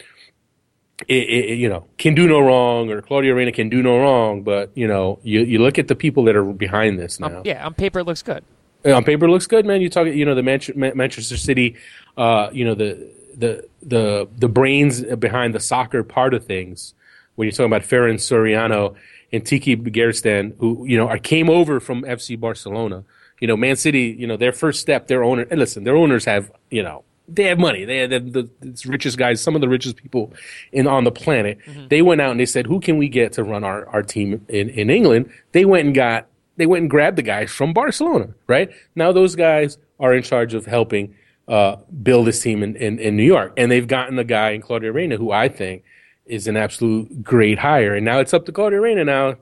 It, it, you know, can do no wrong, or Claudio Reyna can do no wrong. But you know, you, you look at the people that are behind this now. Um, yeah, on paper it looks good. On paper it looks good, man. You talk, you know, the Manchester City, uh, you know, the the the the brains behind the soccer part of things when you're talking about Ferran Soriano and Txiki Begiristain, who you know are came over from FC Barcelona. You know, Man City. You know, their first step, their owner. And listen, their owners have you know they have money. They have the, the, the richest guys, some of the richest people in on the planet. Mm-hmm. They went out and they said, "Who can we get to run our, our team in, in England?" They went and got they went and grabbed the guys from Barcelona. Right now, those guys are in charge of helping uh, build this team in, in, in New York, and they've gotten a guy in Claudio Reyna who I think is an absolute great hire. And now it's up to Claudio Reyna now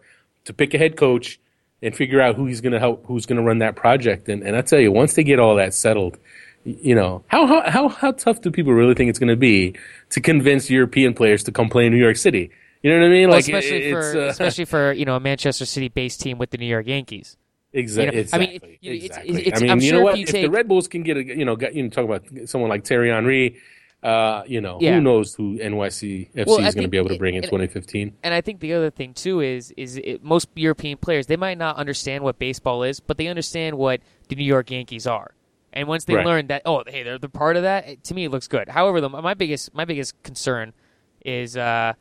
to pick a head coach and figure out who he's going to help, who's going to run that project. And, and I tell you, once they get all that settled, you know, how, how, how, how tough do people really think it's going to be to convince European players to come play in New York City? You know what I mean? Well, like, especially for, uh, especially for, you know, a Manchester City based team with the New York Yankees. Exactly. You know, exactly. I mean, exactly. It's, it's, I mean, I'm you sure know what? If, if the Red Bulls can get a, you know, got, you know, talk about someone like Thierry Henry, uh, you know, yeah. who knows who NYC FC well, is going to be able to bring in 2015. And I think the other thing too is is it, most European players they might not understand what baseball is, but they understand what the New York Yankees are. And once they right. learn that, oh, hey, they're the part of that. It, to me, it looks good. However, the, my biggest my biggest concern is uh,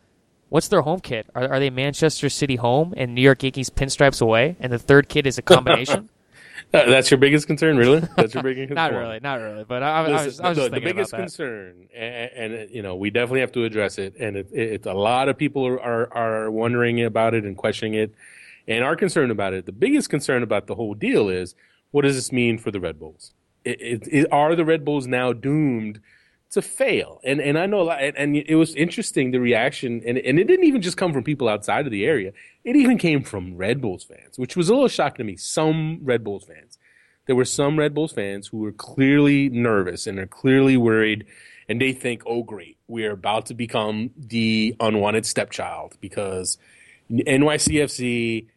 what's their home kit? Are, are they Manchester City home and New York Yankees pinstripes away, and the third kit is a combination? <laughs> <laughs> That's your biggest concern, really? That's your biggest <laughs> concern. not really, not really. But I, I, Listen, I was, I was the, the biggest concern, and, and, you know, we definitely have to address it. And it, it, a lot of people are, are, are wondering about it and questioning it, and are concerned about it. The biggest concern about the whole deal is, what does this mean for the Red Bulls? It, are the Red Bulls now doomed? To fail. And and I know a lot, and, and, it was interesting the reaction, and and it didn't even just come from people outside of the area. It even came from Red Bulls fans, which was a little shocking to me. Some Red Bulls fans, there were some Red Bulls fans who were clearly nervous and are clearly worried, and they think, oh great, we are about to become the unwanted stepchild because NYCFC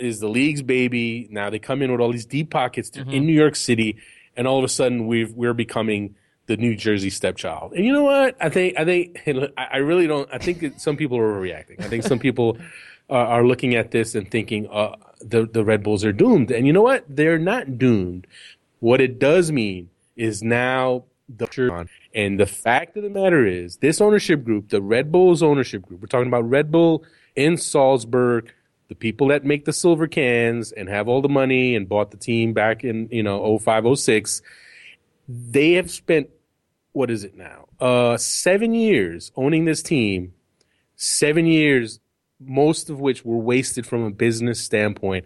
is the league's baby. Now they come in with all these deep pockets mm-hmm. in New York City, and all of a sudden we we're becoming the New Jersey stepchild. And you know what? I think I think I really don't. I think that some people are overreacting. I think some people <laughs> are, are looking at this and thinking uh, the the Red Bulls are doomed. And you know what? They're not doomed. What it does mean is now the and the fact of the matter is this ownership group, the Red Bulls ownership group. We're talking about Red Bull in Salzburg. The people that make the silver cans and have all the money and bought the team back in, you know, 05, 06 they have spent what is it now? Uh, seven years owning this team. Seven years, most of which were wasted from a business standpoint.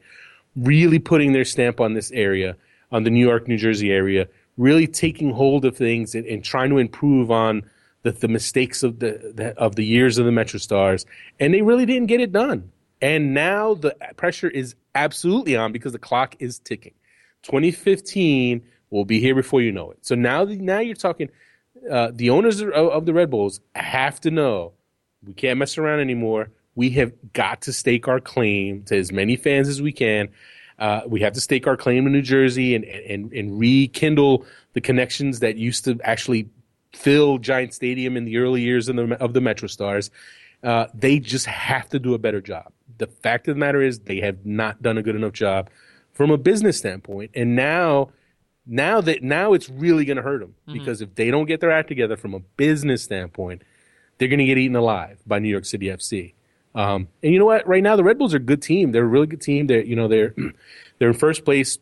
Really putting their stamp on this area, on the New York, New Jersey area. Really taking hold of things and, and trying to improve on the, the mistakes of the, the of the years of the Metro Stars, and they really didn't get it done. And now the pressure is absolutely on because the clock is ticking. 2015 will be here before you know it. So now, now you're talking. Uh, the owners of, of the Red Bulls have to know we can't mess around anymore. We have got to stake our claim to as many fans as we can. Uh, we have to stake our claim to New Jersey and, and, and rekindle the connections that used to actually fill Giant Stadium in the early years of the, of the Metro Stars. Uh, they just have to do a better job. The fact of the matter is, they have not done a good enough job from a business standpoint. And now now that now it's really going to hurt them mm-hmm. because if they don't get their act together from a business standpoint, they're going to get eaten alive by New York City FC. Um, and you know what? Right now, the Red Bulls are a good team. They're a really good team. They're you know they're <clears throat> they're in first place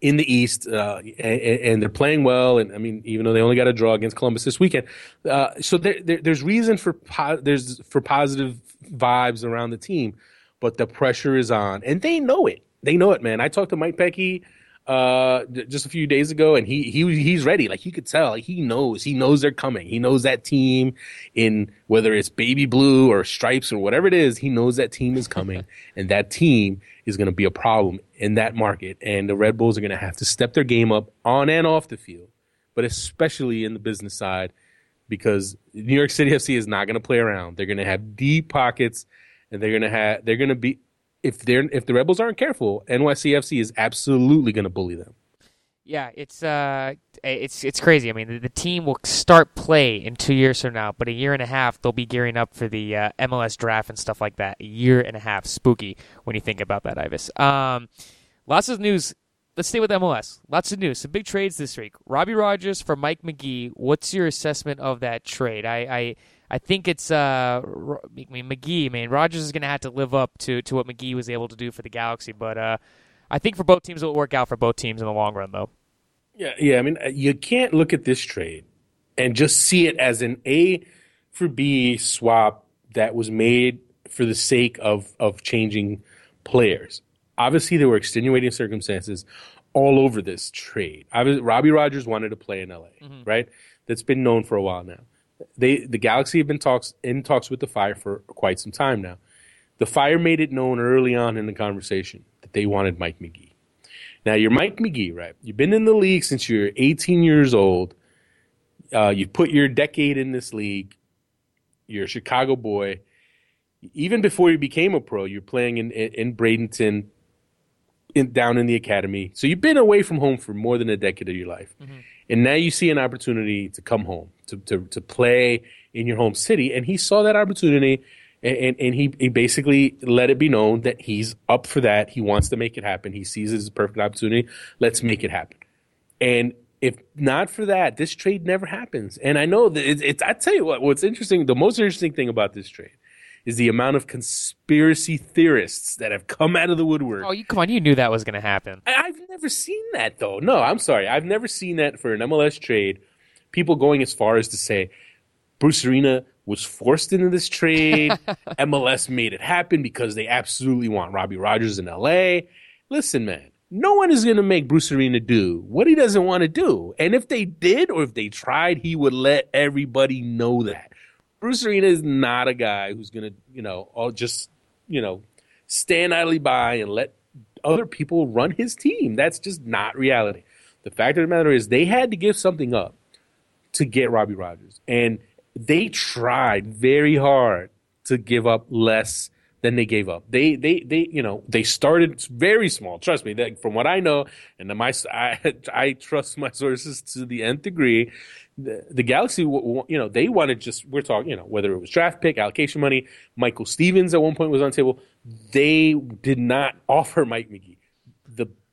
in the East, uh, and, and, they're playing well. And I mean, even though they only got a draw against Columbus this weekend, uh, so there, there, there's reason for po- there's for positive vibes around the team, but the pressure is on, and they know it. They know it, man. I talked to Mike Petke uh just a few days ago and he he he's ready. Like he could tell. He knows. He knows they're coming. He knows that team in whether it's baby blue or stripes or whatever it is he knows that team is coming <laughs> and that team is going to be a problem in that market and the red bulls are going to have to step their game up on and off the field but especially in the business side because new york city fc is not going to play around. They're going to have deep pockets and they're going to have they're going to be if they're if the Rebels aren't careful, NYCFC is absolutely going to bully them. Yeah, it's uh, it's it's crazy. I mean, the, the, team will start play in two years from now, but a year and a half they'll be gearing up for the uh, MLS draft and stuff like that. A year and a half, spooky when you think about that, Ives. Um, lots of news. Let's stay with MLS. Lots of news. Some big trades this week. Robbie Rogers for Mike Magee. What's your assessment of that trade? I, I I think it's uh, I mean Magee. I mean Rogers is going to have to live up to to what Magee was able to do for the Galaxy, but uh, I think for both teams it will work out for both teams in the long run, though. Yeah, yeah. I mean, uh, you can't look at this trade and just see it as an A for B swap that was made for the sake of of changing players. Obviously, there were extenuating circumstances all over this trade. Robbie Rogers wanted to play in LA, mm-hmm. right? That's been known for a while now. They the Galaxy have been talks in talks with the Fire for quite some time now. The Fire made it known early on in the conversation that they wanted Mike Magee. Now you're Mike Magee, right? You've been in the league since you're 18 years old. Uh, you've put your decade in this league. You're a Chicago boy. Even before you became a pro, you're playing in in, in Bradenton, in, down in the academy. So you've been away from home for more than a decade of your life, mm-hmm. And now you see an opportunity to come home to, to to play in your home city. And he saw that opportunity, and, and, and he he basically let it be known that he's up for that. He wants to make it happen. He sees it as a perfect opportunity. Let's make it happen. And if not for that, this trade never happens. And I know that it's, it's I tell you what, what's interesting, the most interesting thing about this trade is the amount of conspiracy theorists that have come out of the woodwork. Oh, you come on! You knew that was going to happen. I, have never seen that though. No, I'm sorry, I've never seen that for an MLS trade. People going as far as to say Bruce Arena was forced into this trade. <laughs> MLS made it happen because they absolutely want Robbie Rogers in LA. Listen, man, no one is going to make Bruce Arena do what he doesn't want to do. And if they did or if they tried, he would let everybody know that. Bruce Arena is not a guy who's going to, you know, all just, you know, stand idly by and let other people run his team. That's just not reality. The fact of the matter is they had to give something up to get Robbie Rogers. And they tried very hard to give up less than they gave up. They, they, they, you know, they started very small. Trust me, that from what I know, and my, <laughs> I, I trust my sources to the nth degree the, the Galaxy, you know, they wanted just, we're talking, you know, whether it was draft pick, allocation money, Michael Stephens at one point was on the table. They did not offer Mike Magee.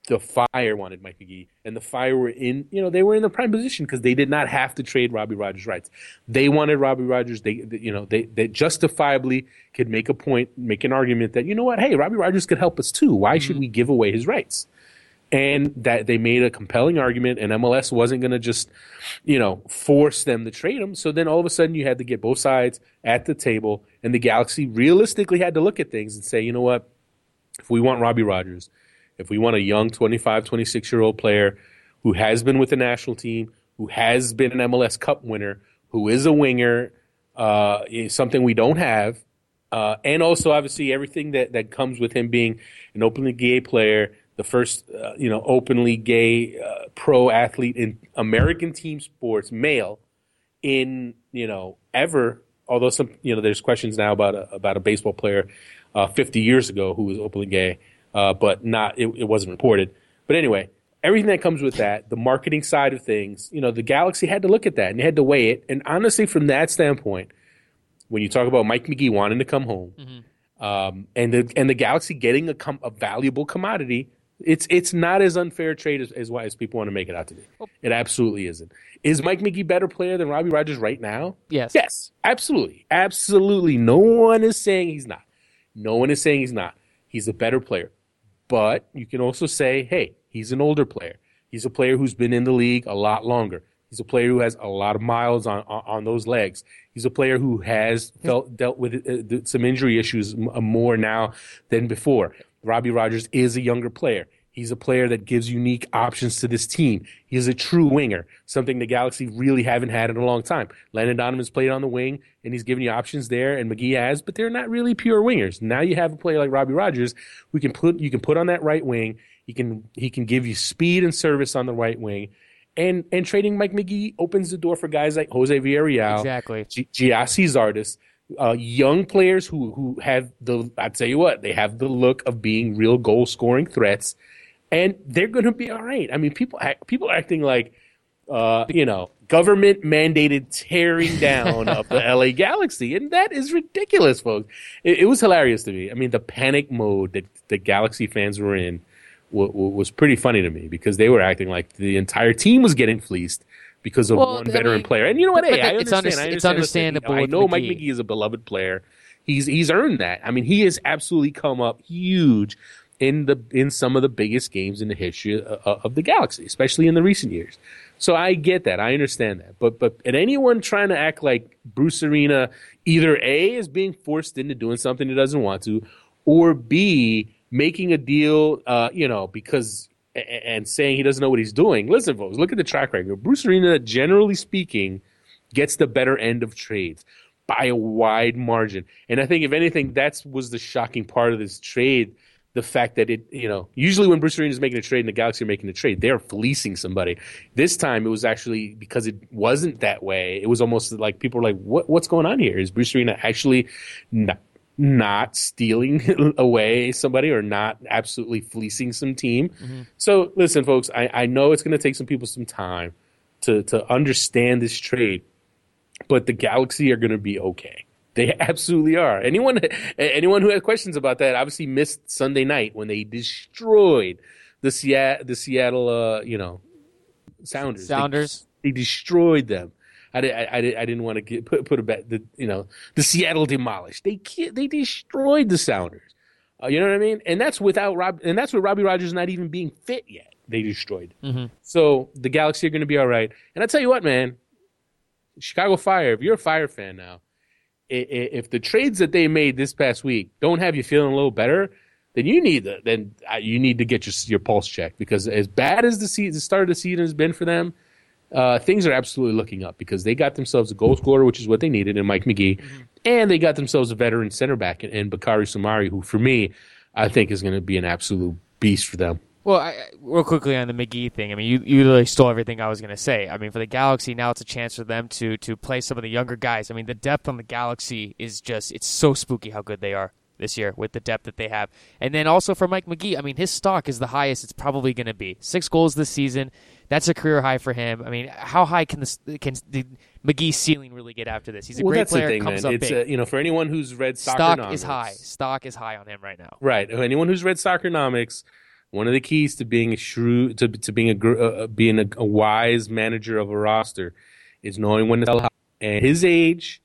The Fire wanted Mike Magee, and the Fire were in, you know, they were in the prime position because they did not have to trade Robbie Rogers' rights. They wanted Robbie Rogers. They, they, you know, they, they justifiably could make a point, make an argument that, you know what, hey, Robbie Rogers could help us too. Why mm-hmm. should we give away his rights? and that they made a compelling argument and MLS wasn't going to just, you know, force them to trade him. So then all of a sudden you had to get both sides at the table and the Galaxy realistically had to look at things and say, you know what? If we want Robbie Rogers, if we want a young 25, 26 year old player who has been with the national team, who has been an MLS Cup winner, who is a winger, uh, is something we don't have. Uh, and also obviously everything that, that comes with him being an openly gay player, the first, uh, you know, openly gay uh, pro athlete in American team sports, male, in you know ever. Although some, you know, there's questions now about a, about a baseball player uh, 50 years ago who was openly gay, uh, but not it, it wasn't reported. But anyway, everything that comes with that, the marketing side of things, you know, the Galaxy had to look at that and they had to weigh it. And honestly, from that standpoint, when you talk about Mike Magee wanting to come home, mm-hmm. um, and the and the Galaxy getting a, com- a valuable commodity it's it's not as unfair trade as, as, as people want to make it out to be. It absolutely isn't. Is Mike Magee better player than Robbie Rogers right now? Yes. Yes. Absolutely. Absolutely. No one is saying he's not. No one is saying he's not. He's a better player. But you can also say, hey, he's an older player. He's a player who's been in the league a lot longer. He's a player who has a lot of miles on on, those legs. He's a player who has felt, dealt with uh, some injury issues more now than before. Robbie Rogers is a younger player. He's a player that gives unique options to this team. He is a true winger, something the Galaxy really haven't had in a long time. Landon Donovan's played on the wing, and he's giving you options there, and Magee has, but they're not really pure wingers. Now you have a player like Robbie Rogers, who can put you can put on that right wing. He can he can give you speed and service on the right wing, and and trading Mike Magee opens the door for guys like Jose Villarreal, exactly, G- Zardes, uh, young players who who have the I tell you what they have the look of being real goal scoring threats, and they're going to be all right. I mean, people act, people are acting like uh, you know government mandated tearing <laughs> down of the LA Galaxy, and that is ridiculous, folks. It, it, was hilarious to me. I mean, the panic mode that the Galaxy fans were in w- w- was pretty funny to me because they were acting like the entire team was getting fleeced because of well, one I veteran mean, player. And you know what? Hey, I understand. Under, I understand. It's understandable. I know Mike Magee is a beloved player. He's he's earned that. I mean, he has absolutely come up huge in the in some of the biggest games in the history of, of the galaxy, especially in the recent years. So I get that. I understand that. But but at anyone trying to act like Bruce Arena either A is being forced into doing something he doesn't want to, or B making a deal, uh, you know, because and saying he doesn't know what he's doing. Listen, folks, look at the track record. Bruce Arena, generally speaking, gets the better end of trades by a wide margin. And I think, if anything, that was the shocking part of this trade. The fact that it, you know, usually when Bruce Arena is making a trade and the Galaxy are making a trade, they're fleecing somebody. This time it was actually because it wasn't that way. It was almost like people were like, "What? What's going on here? Is Bruce Arena actually not, not stealing <laughs> away somebody or not absolutely fleecing some team?" Mm-hmm. So listen, folks, I, I know it's going to take some people some time to to understand this trade but the Galaxy are going to be okay. They <laughs> absolutely are. Anyone anyone who had questions about that obviously missed Sunday night when they destroyed the Seattle the Seattle uh, you know Sounders. Sounders. They, they destroyed them. I, did, I, I, did, I didn't want to get, put put a bet. The, you know the Seattle demolished. They they destroyed the Sounders. Uh, you know what I mean? And that's without Rob. And that's with Robbie Rogers not even being fit yet. They destroyed. Mm-hmm. So the Galaxy are going to be all right. And I tell you what, man, Chicago Fire, if you're a Fire fan now, if the trades that they made this past week don't have you feeling a little better, then you need to, then uh, you need to get your your pulse checked because as bad as the, season, the start of the season has been for them, uh, things are absolutely looking up because they got themselves a goal scorer, which is what they needed in Mike Magee, mm-hmm. and they got themselves a veteran center back in, in Bakary Soumare, who for me, I think is going to be an absolute beast for them. Well, I, real quickly on the Magee thing. I mean, you you literally stole everything I was going to say. I mean, for the Galaxy now, it's a chance for them to to play some of the younger guys. I mean, the depth on the Galaxy is just it's so spooky how good they are this year with the depth that they have. And then also for Mike Magee, I mean, his stock is the highest it's probably going to be. Six goals this season. That's a career high for him. I mean, how high can this can the Magee's ceiling really get after this? He's a well, great that's player. The thing, comes man. up it's big. A, you know, for anyone who's read stock is high. Stock is high on him right now. Right. Anyone who's read Soccernomics one of the keys to being a shrewd to, to being a uh, uh, being a, a, wise manager of a roster is knowing when to sell. And his age,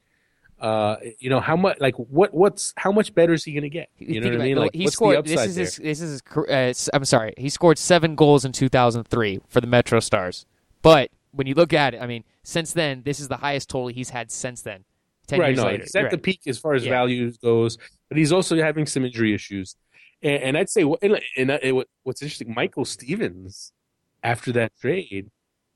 uh, you know how much like what what's how much better is he going to get? You know what I mean? Like he scored. this is his, this is his, uh, I'm sorry. He scored seven goals in 2003 for the Metro Stars. But when you look at it, I mean, since then, this is the highest total he's had since then. Ten right, years no, later, he's at right. the peak as far as Yeah. value goes, but he's also having some injury issues. And, and I'd say, and, and, and what's interesting, Michael Stephens, after that trade,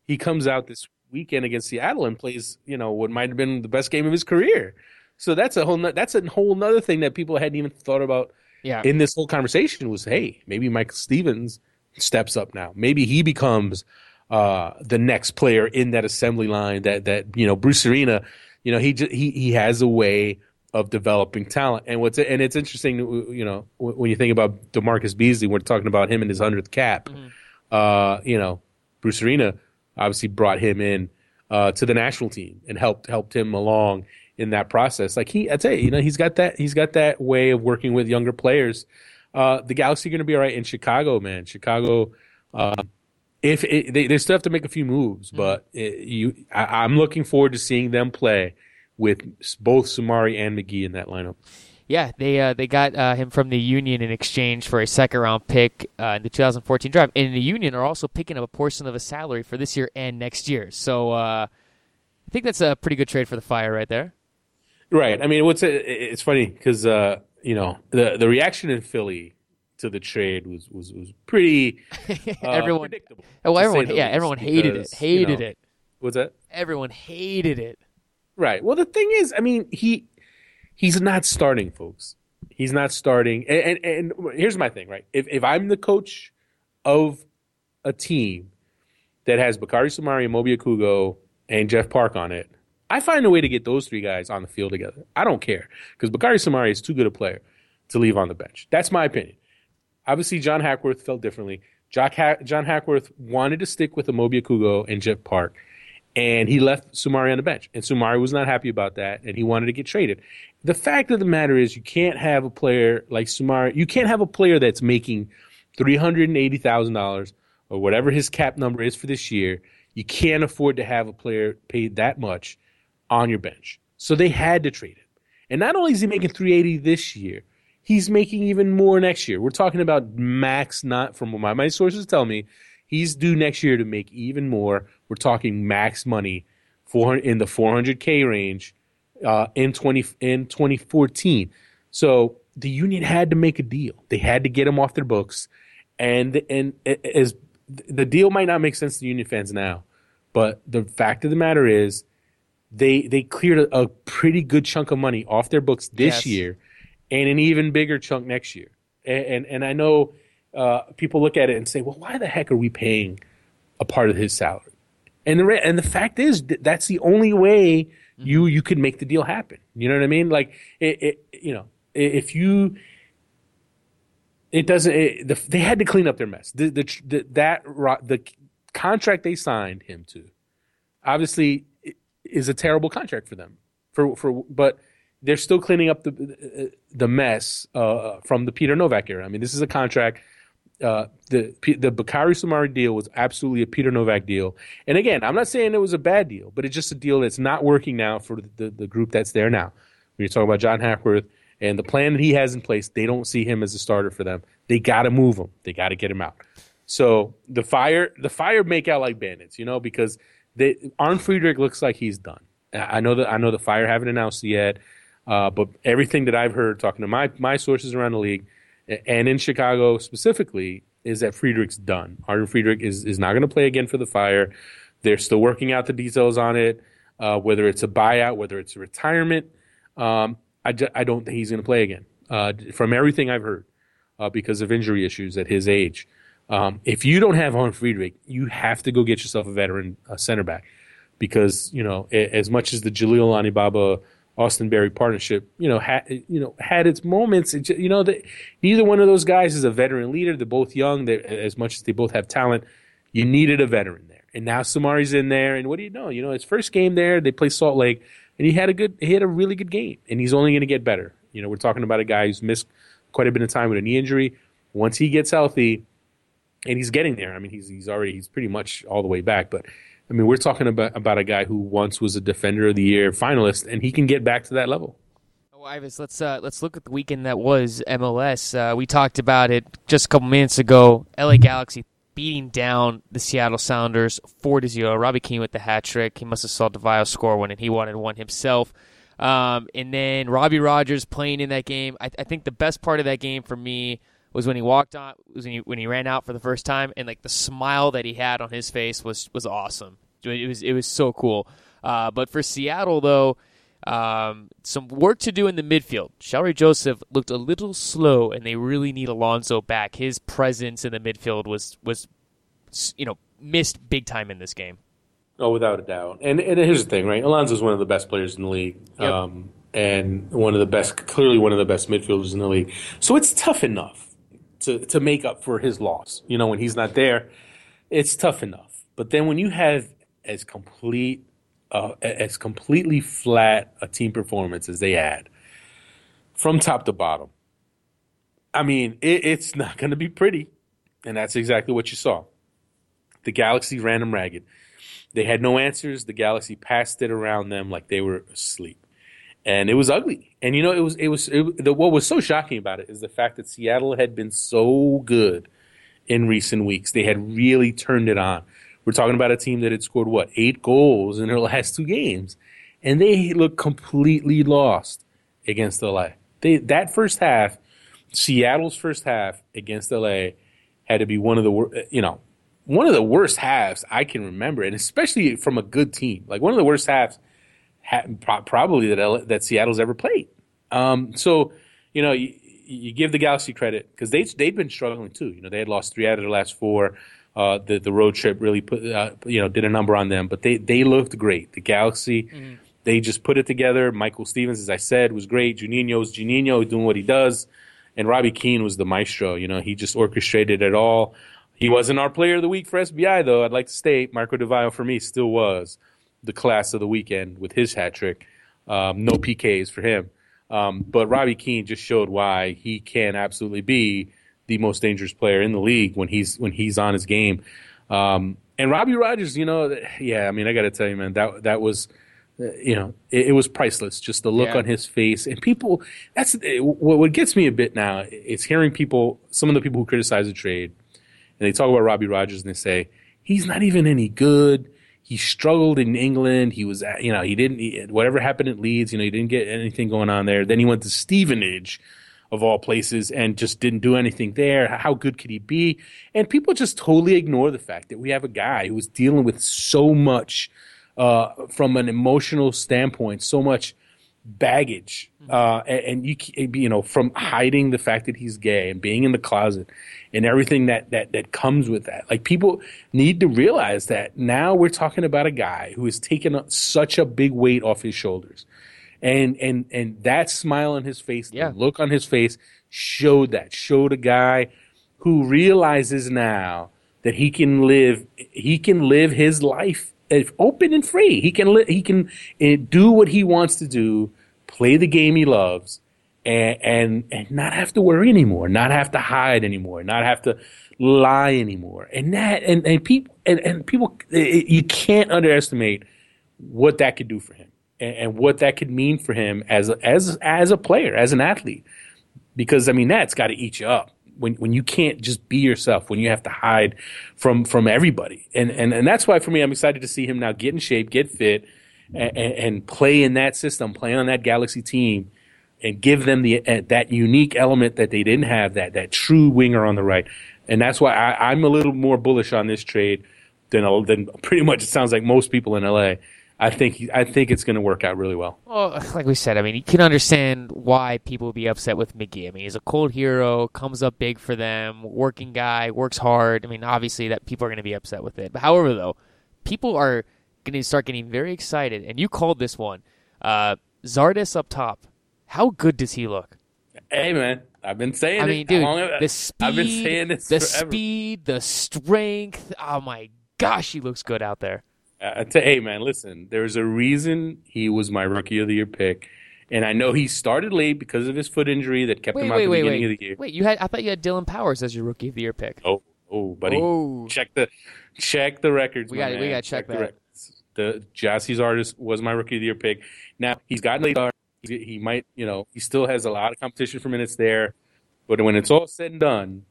he comes out this weekend against Seattle and plays, you know, what might have been the best game of his career. So that's a whole, no, that's a whole nother thing that people hadn't even thought about Yeah, in this whole conversation was, hey, maybe Michael Stephens steps up now. Maybe he becomes uh, the next player in that assembly line. That that you know, Bruce Arena, you know, he j- he he has a way of developing talent. And what's and it's interesting, you know, when you think about DaMarcus Beasley, we're talking about him in his hundredth cap. Uh, you know, Bruce Arena obviously brought him in uh, to the national team and helped helped him along in that process. Like he, I tell you, you know, he's got that he's got that way of working with younger players. Uh, the Galaxy are going to be all right in Chicago, man. Chicago, uh, if it, they, they still have to make a few moves, but it, you, I, I'm looking forward to seeing them play with both Soumare and Magee in that lineup. yeah. They uh, they got uh, him from the Union in exchange for a second round pick uh, in the 2014 draft, and the Union are also picking up a portion of a salary for this year and next year. So uh, I think that's a pretty good trade for the Fire right there. Right. I mean, what's it, it's funny because uh, you know the the reaction in Philly to the trade was was was pretty <laughs> uh, everyone, predictable. oh, everyone, yeah, least, everyone hated because, it, hated you know, it. What's that? Everyone hated it. Right. Well, the thing is, I mean, he he's not starting, folks. He's not starting. And and, and here's my thing, right? If if I'm the coach of a team that has Bakary Soumare and Amobi Okugo and Jeff Parke on it, I find a way to get those three guys on the field together. I don't care because Bakary Soumare is too good a player to leave on the bench. That's my opinion. Obviously, John Hackworth felt differently. John Hackworth wanted to stick with Amobi Okugo and Jeff Parke, and he left Soumare on the bench. And Soumare was not happy about that, and he wanted to get traded. The fact of the matter is, you can't have a player like Soumare. You can't have a player that's making three hundred and eighty thousand dollars or whatever his cap number is for this year. You can't afford to have a player paid that much on your bench. So they had to trade him. And not only is he making 380 this year, he's making even more next year. We're talking about max, not from what my, my sources tell me, he's due next year to make even more. We're talking max money, 400 in the 400k range, uh, in 20 in 2014. So the union had to make a deal. They had to get him off their books, and and as the deal might not make sense to union fans now, but the fact of the matter is they they cleared a, a pretty good chunk of money off their books this Yes. year, and an even bigger chunk next year. And and, and I know uh, people look at it and say, well, why the heck are we paying a part of his salary? And the and the fact is that that's the only way you you could make the deal happen. You know what I mean? Like it, it you know if you it doesn't it, the, they had to clean up their mess. The, the, the that the contract they signed him to obviously is a terrible contract for them. For for but they're still cleaning up the the mess uh, from the Peter Nowak era. I mean, this is a contract. Uh, the the Bakary Soumare deal was absolutely a Peter Nowak deal. And again, I'm not saying it was a bad deal, but it's just a deal that's not working now for the, the group that's there now. When you're talking about John Hackworth and the plan that he has in place, they don't see him as a starter for them. They got to move him. They got to get him out. So the fire, the fire make out like bandits, you know, because they, Arne Friedrich looks like he's done. I know that I know the fire haven't announced yet, uh, but everything that I've heard talking to my my sources around the league and in Chicago specifically is that Friedrich's done. Arne Friedrich is is not going to play again for the fire. They're still working out the details on it, uh, whether it's a buyout, whether it's a retirement. Um, I, ju- I don't think he's going to play again. Uh, from everything I've heard, uh, because of injury issues at his age. Um, if you don't have Arne Friedrich, you have to go get yourself a veteran center back, because you know as much as the Jalil Anibaba Austin Berry partnership, you know, had you know had its moments. It, you know, that neither one of those guys is a veteran leader. They're both young. They as much as they both have talent, you needed a veteran there. And now Soumare's in there, and what do you know? You know, his first game there, they play Salt Lake, and he had a good, he had a really good game, and he's only going to get better. You know, we're talking about a guy who's missed quite a bit of time with a knee injury. Once he gets healthy, and he's getting there. I mean, he's he's already he's pretty much all the way back. But I mean, we're talking about about a guy who once was a Defender of the Year finalist, and he can get back to that level. Oh, Ives, let's uh, let's look at the weekend that was MLS. Uh, we talked about it just a couple minutes ago. LA Galaxy beating down the Seattle Sounders four to zero. Robbie Keane with the hat trick. He must have saw Di Vaio score one, and he wanted one himself. Um, and then Robbie Rogers playing in that game. I, I think the best part of that game for me was when he walked on, was when he, when he ran out for the first time, and like the smile that he had on his face was was awesome. It was it was so cool. Uh, but for Seattle though. Um, some work to do in the midfield. Shalrie Joseph looked a little slow, and they really need Alonso back. His presence in the midfield was was you know missed big time in this game. Oh, without a doubt. And, and here's the thing, right? Alonso's one of the best players in the league, Yep. um, and one of the best, clearly one of the best midfielders in the league. So it's tough enough to to make up for his loss. You know, when he's not there, it's tough enough. But then when you have as complete, uh, as completely flat a team performance as they had, from top to bottom, I mean, it, it's not going to be pretty, and that's exactly what you saw. The Galaxy ran them ragged. They had no answers. The Galaxy passed it around them like they were asleep, and it was ugly. And you know, it was it was it, the, what was so shocking about it is the fact that Seattle had been so good in recent weeks. They had really turned it on. We're talking about a team that had scored what eight goals in their <laughs> last two games, and they looked completely lost against LA. They that first half, Seattle's first half against LA, had to be one of the you know one of the worst halves I can remember, and especially from a good team. Like one of the worst halves probably that LA, that Seattle's ever played. Um, so you know you, you give the Galaxy credit because they they'd been struggling too. You know they had lost three out of their last four. Uh, the the road trip really put uh, you know did a number on them, but they they looked great. The Galaxy. They just put it together. Michael Stephens, as I said, was great. Juninho's Juninho doing what he does, and Robbie Keane was the maestro. You know, he just orchestrated it all. He wasn't our player of the week for SBI, though. I'd like to state Marco Di Vaio for me still was the class of the weekend with his hat trick. Um, no PKs for him, um, but Robbie Keane just showed why he can absolutely be the most dangerous player in the league when he's when he's on his game. Um, and Robbie Rogers, you know, yeah, I mean, I got to tell you, man, that that was you know, it, it was priceless. Just the look Yeah. on his face, and people. That's what, what gets me a bit now. Is hearing people, some of the people who criticize the trade, and they talk about Robbie Rogers, and they say he's not even any good. He struggled in England. He was, you know, he didn't. He, whatever happened at Leeds, you know, he didn't get anything going on there. Then he went to Stevenage, of all places, and just didn't do anything there. How good could he be? And people just totally ignore the fact that we have a guy who was dealing with so much uh, from an emotional standpoint, so much baggage, uh, and, and you you know from hiding the fact that he's gay and being in the closet and everything that that that comes with that. Like people need to realize that now we're talking about a guy who has taken such a big weight off his shoulders, and and and that smile on his face, Yeah. the look on his face showed that showed a guy who realizes now that he can live he can live his life if open and free. He can li- he can uh, do what he wants to do, play the game he loves, and and and not have to worry anymore, not have to hide anymore, not have to lie anymore. And that and and people and, and people you can't underestimate what that could do for him and, and what that could mean for him as a, as as a player, as an athlete. Because I mean that's got to eat you up when when you can't just be yourself, when you have to hide from from everybody, and and and that's why for me, I'm excited to see him now get in shape, get fit, and, and play in that system, play on that Galaxy team, and give them the uh, that unique element that they didn't have, that that true winger on the right, and that's why I, I'm a little more bullish on this trade than than pretty much it sounds like most people in LA. I think I think it's going to work out really well. Well, <laughs> like we said, I mean, you can understand why people would be upset with Magee. I mean, he's a cold hero, comes up big for them, working guy, works hard. I mean, obviously that people are going to be upset with it. But however, though, people are going to start getting very excited, and you called this one. Uh, Zardes up top. How good does he look? Hey man, I've been saying I it. mean, dude, long- the speed, I've been saying this the forever. speed, the strength. Oh my gosh, he looks good out there. Uh, to, hey man, listen. There's a reason he was my rookie of the year pick, and I know he started late because of his foot injury that kept Wait, him out wait, the wait, beginning wait. of the year. Wait, you had? I thought you had Dillon Powers as your rookie of the year pick. Oh, oh, buddy, Oh. check the check the records. We gotta- we gotta check the that. The Gyasi Zardes was my rookie of the year pick. Now he's gotten late. He, he might, you know, he still has a lot of competition for minutes there, but when it's all said and done,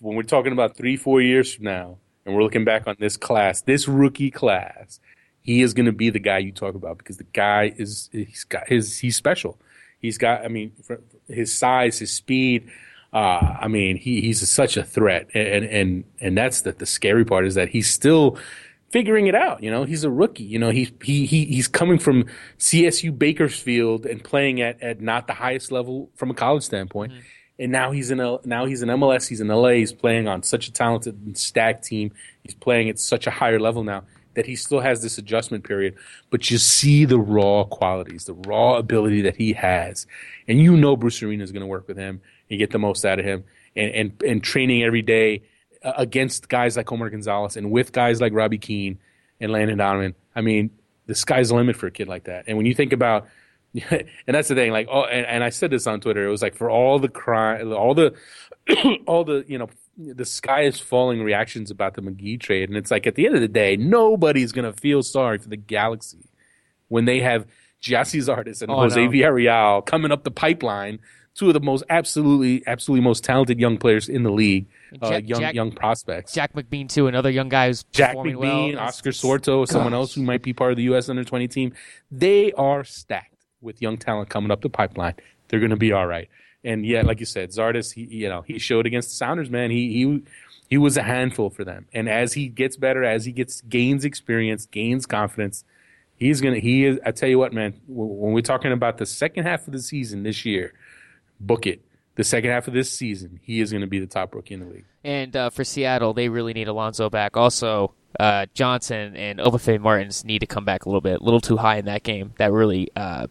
when we're talking about three, four years from now, and we're looking back on this class, this rookie class, he is going to be the guy you talk about because the guy is he's got his he's special. He's got, I mean, his size, his speed. Uh, I mean, he, he's such a threat, and and and that's the the scary part is that he's still figuring it out. You know, he's a rookie. You know, he's he, he he's coming from CSU Bakersfield and playing at, at not the highest level from a college standpoint. Mm-hmm. And now he's in a now he's in MLS. He's in LA. He's playing on such a talented and stacked team. He's playing at such a higher level now that he still has this adjustment period. But you see the raw qualities, the raw ability that he has, and you know Bruce Arena is going to work with him and get the most out of him. And and and training every day against guys like Omar Gonzalez and with guys like Robbie Keane and Landon Donovan. I mean, the sky's the limit for a kid like that. And when you think about, <laughs> and that's the thing, like, oh, and, and I said this on Twitter. It was like for all the crime, all the, <clears throat> all the, you know, the sky is falling reactions about the Magee trade, and it's like at the end of the day, nobody's gonna feel sorry for the Galaxy when they have Gyasi Zardes and Oh, Jose no. Villarreal coming up the pipeline, two of the most absolutely, absolutely most talented young players in the league, uh, Jack- young Jack- young prospects. Jack McBean too, another young guy who's Jack performing McBean, well. Oscar Sorto, someone else who might be part of the U.S. under 20 team. They are stacked with young talent coming up the pipeline. They're going to be all right. And yeah, like you said, Zardes, he, you know, he showed against the Sounders, man. He, he, he was a handful for them. And as he gets better, as he gets gains experience, gains confidence, he's going to, he is, I tell you what, man, when we're talking about the second half of the season this year, book it. The second half of this season, he is going to be the top rookie in the league. And uh, for Seattle, they really need Alonso back. Also, uh, Johnson and Obafemi Martins need to come back a little bit. A little too high in that game. That really uh,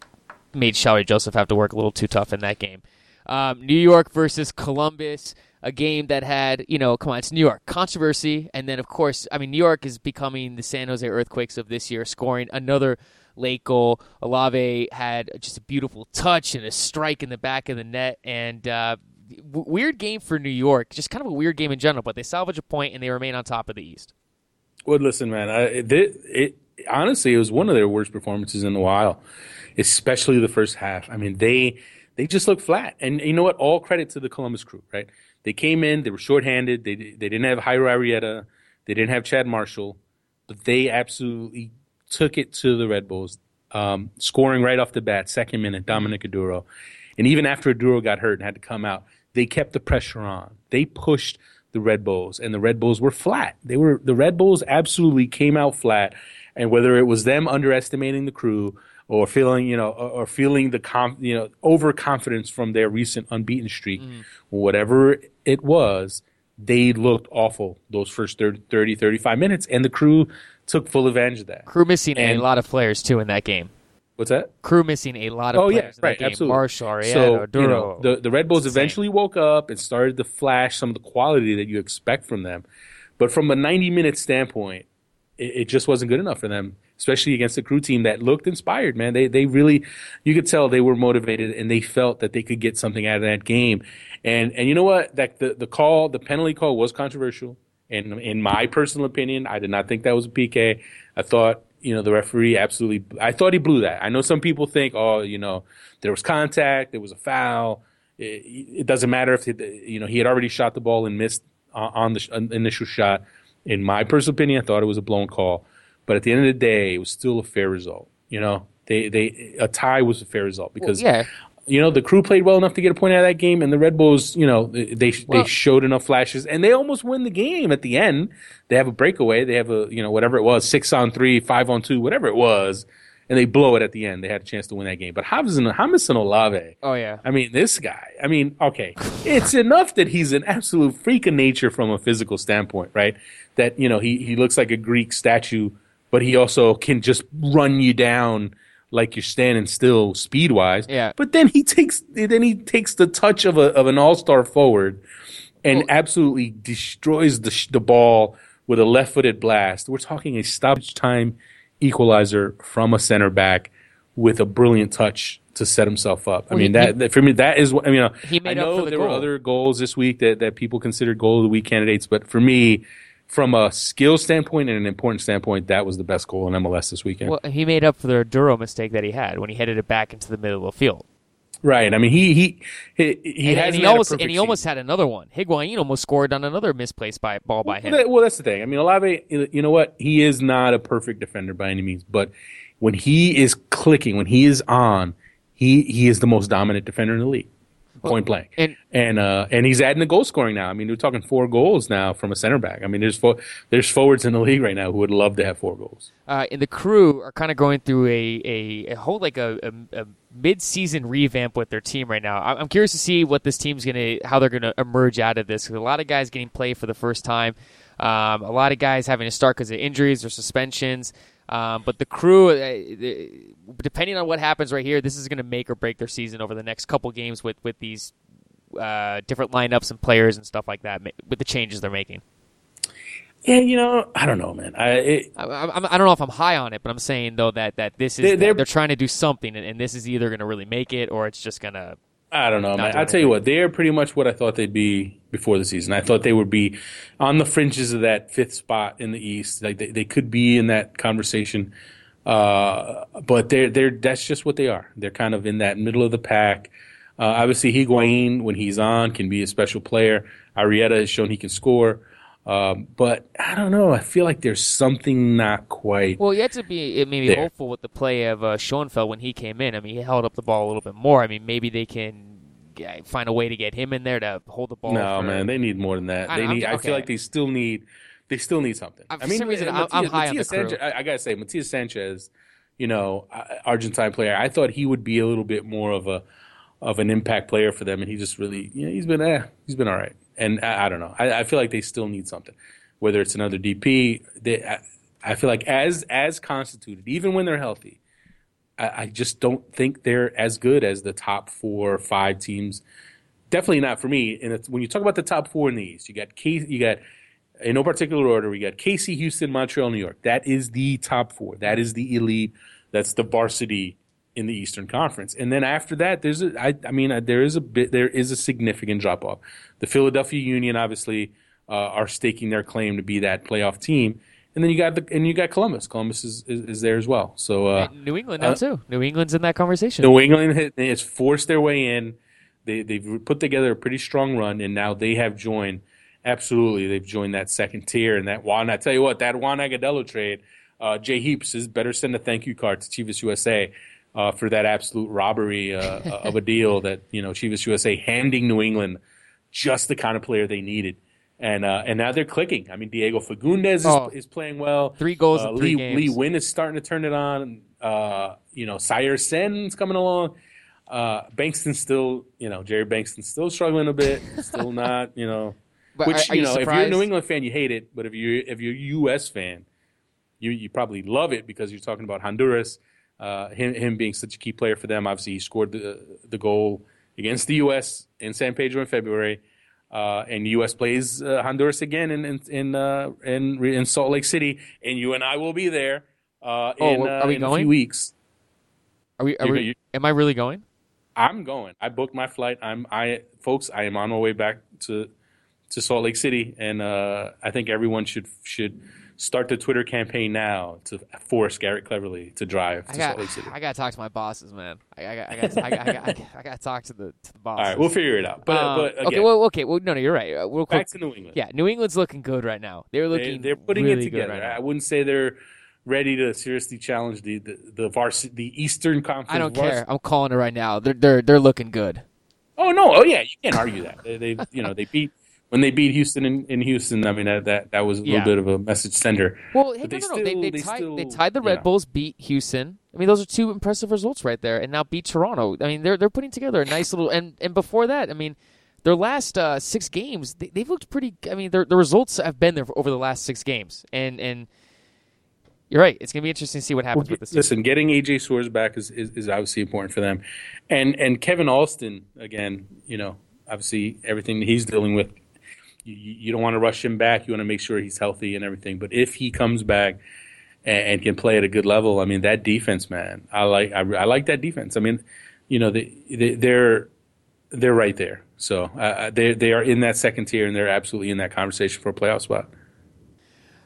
made Shalrie Joseph have to work a little too tough in that game. Um, New York versus Columbus, a game that had, you know, come on, it's New York. Controversy. And then, of course, I mean, New York is becoming the San Jose Earthquakes of this year, scoring another late goal. Olave had just a beautiful touch and a strike in the back of the net. And uh, w- weird game for New York. Just kind of a weird game in general, but they salvage a point and they remain on top of the East. Well, listen, man. I, it, it honestly, it was one of their worst performances in a while, especially the first half. I mean, they they just looked flat. And you know what? All credit to the Columbus crew, right? They came in, they were shorthanded. They they didn't have Jairo Arrieta, they didn't have Chad Marshall, but they absolutely took it to the Red Bulls, um, scoring right off the bat, second minute, Dominic Oduro. And even after Aduro got hurt and had to come out, they kept the pressure on. They pushed the Red Bulls, and the Red Bulls were flat. They were the Red Bulls absolutely came out flat And whether it was them underestimating the crew or feeling, you know, or, or feeling the com- you know, overconfidence from their recent unbeaten streak, Mm-hmm. whatever it was, they looked awful those first 30, 30, 35 minutes, and the crew took full advantage of that. Crew missing And- a lot of players too in that game. What's that? Crew missing a lot of Oh yeah, players in right, that game. absolutely. Marshall, Arrieta, so Duro. you know, the the Red Bulls insane. eventually woke up and started to flash some of the quality that you expect from them, but from a ninety minute standpoint, it, it just wasn't good enough for them, especially against a crew team that looked inspired. Man, they they really, you could tell they were motivated and they felt that they could get something out of that game, and and you know what, that the the call, the penalty call was controversial. And in my personal opinion, I did not think that was a PK. I thought, you know, the referee absolutely, I thought he blew that. I know some people think, oh, you know, there was contact, there was a foul. It, it doesn't matter if, it, you know, he had already shot the ball and missed on on the sh- initial shot. In my personal opinion, I thought it was a blown call. But at the end of the day, it was still a fair result. You know, they, they, a tie was a fair result because yeah. You know the crew played well enough to get a point out of that game, and the Red Bulls, you know, they they, Well- they showed enough flashes, and they almost win the game at the end. They have a breakaway, they have a you know whatever it was, six on three, five on two, whatever it was, and they blow it at the end. They had a chance to win that game, but Jamison Jamison Olave. Oh yeah. I mean, this guy. I mean, okay, it's enough that he's an absolute freak of nature from a physical standpoint, right? That you know he he looks like a Greek statue, but he also can just run you down like you're standing still speed wise. Yeah. But then he takes then he takes the touch of a of an all star forward, and absolutely destroys the sh- the ball with a left footed blast. We're talking a stoppage time equalizer from a center back with a brilliant touch to set himself up. I Well, mean he- that, that for me that is what I mean. uh, He made I up know for the there were other goals this week that that people considered goal of the week candidates, but for me. From a skill standpoint and an important standpoint, that was the best goal in MLS this weekend. Well, he made up for the Oduro mistake that he had when he headed it back into the middle of the field. right. I mean, he he he, he, and, and he almost and he season. almost had another one. Higuain almost scored on another misplaced by, ball by him. Well, that- well, that's the thing. I mean, Olave, you know what? He is not a perfect defender by any means, but when he is clicking, when he is on, he he is the most dominant defender in the league, point blank. and- and uh, and he's adding the goal scoring now. I mean, we're talking four goals now from a center back. I mean, there's four, there's forwards in the league right now who would love to have four goals. uh, and the crew are kind of going through a, a, a whole like a, a, a mid-season revamp with their team right now. I'm curious to see what this team's gonna how they're gonna emerge out of this. a lot of guys getting play for the first time, um, a lot of guys having to start because of injuries or suspensions. Um, but the crew, uh, depending on what happens right here, this is going to make or break their season over the next couple games with with these uh, different lineups and players and stuff like that. With the changes they're making. Yeah, you know, I don't know, man. I it, I, I, I don't know if I'm high on it, but I'm saying though that, that this is They're- they're, they're- they're trying to do something, and, and this is either going to really make it or it's just going to. I don't know, man. I'll tell you what, they're pretty much what I thought they'd be before the season. I thought they would be on the fringes of that fifth spot in the East. Like they, they could be in that conversation. Uh, but they're they're that's just what they are. They're kind of in that middle of the pack. Uh, obviously, Higuain, when he's on, can be a special player. Arrieta has shown he can score. Um, but I don't know. I feel like there's something not quite. Well, you have to be it made me There. hopeful with the play of uh, Schoenfeld when he came in. I mean, he held up the ball a little bit more. I mean, maybe they can find a way to get him in there to hold the ball. No, for- man, they need more than that. I- They I'm- need. I feel like they still need. They still need something. For I mean, some reason, uh, I'm- I'm Matias- high on the Matias crew. I, I gotta say, Matias Sanchez, you know, uh, Argentine player. I thought he would be a little bit more of a of an impact player for them, and he just really, you know, he's been, eh, he's been all right. And I, I don't know. I, I feel like they still need something, whether it's another DP. They, I, I feel like as as constituted, even when they're healthy, I, I just don't think they're as good as the top four or five teams. Definitely not for me. And when you talk about the top four in the East, you got K, you got in no particular order. We got KC, Houston, Montreal, New York. That is the top four. That is the elite. That's the varsity in the Eastern Conference. And then after that, there's a. I, I mean, uh, there is a bit. There is a significant drop off. The Philadelphia Union obviously uh, are staking their claim to be that playoff team. And then you got the and you got Columbus. Columbus is, is, is there as well. So uh, New England now uh, too. New England's in that conversation. New England has- has forced their way in. They, they've put together a pretty strong run, and now they have joined. Absolutely, they've joined that second tier. And that Juan, I tell you what, that Juan Agudelo trade, uh, Jay Heaps is better send a thank you card to Chivas USA uh, for that absolute robbery uh, of a deal <laughs> that you know Chivas USA handing New England just the kind of player they needed. and uh, and now they're clicking. I mean, Diego Fagundez is, Oh. is playing well. Three goals Uh, in three Lee games. Lee Nguyen is starting to turn it on. Uh, you know, Saer Sene's coming along. Uh, Bengtson's still, you know, Jerry Bengtson's still struggling a bit. <laughs> Still not, you know. But Which are- are you you know, if you're a? New England fan, you hate it. But if you're if you're a U.S. fan, you you probably love it because you're talking about Honduras. Uh, him him being such a key player for them. Obviously, he scored the the goal against the U.S. in San Pedro in February. Uh, and the U.S. plays uh, Honduras again in in in, uh, in in Salt Lake City, and you and I will be there uh, Oh, in, are uh, we in a few weeks. Are we? Are You- we you- am I really going? I'm going. I booked my flight. I'm I folks. I am on my way back to to Salt Lake City, and uh, I think everyone should should start the Twitter campaign now to force Garrett Cleverly to drive to I got. Salt Lake City. I got to talk to my bosses, man. I, I, got- I got. I got. I got. I got to talk to the to the bosses. All right, we'll figure it out. But Um, but again, okay. Well, okay. Well, no, no, you're right. Uh, Real quick. back to New England. Yeah, New England's looking good right now. They're looking. they're putting really it together. right. I wouldn't say they're ready to seriously challenge the the the, vars- the Eastern Conference. I don't care. I'm calling it right now. They're they're they're looking good. Oh no! Oh yeah, you can't argue that. They, they you know they beat when they beat Houston in, in Houston. I mean that that, that was a Yeah. little bit of a message sender. Well, hey, no, they no, no. They, still- they, they tied, still, they tied the Red know. Bulls, beat Houston. I mean, those are two impressive results right there, and now beat Toronto. I mean, they're they're putting together a nice little. And and before that, I mean, their last uh, six games, they, they've looked pretty. I mean, their the results have been there for over the last six games, and and you're right. It's gonna be interesting to see what happens with this. Listen, getting AJ Soares back is, is, is obviously important for them, and and Kevin Alston again. You know, obviously everything that he's dealing with, you, you don't want to rush him back. You want to make sure he's healthy and everything. But if he comes back and, and can play at a good level, I mean that defense, man, I like I, I like that defense. I mean, you know, they, they they're they're right there. So uh, they they are in that second tier, and they're absolutely in that conversation for a playoff spot.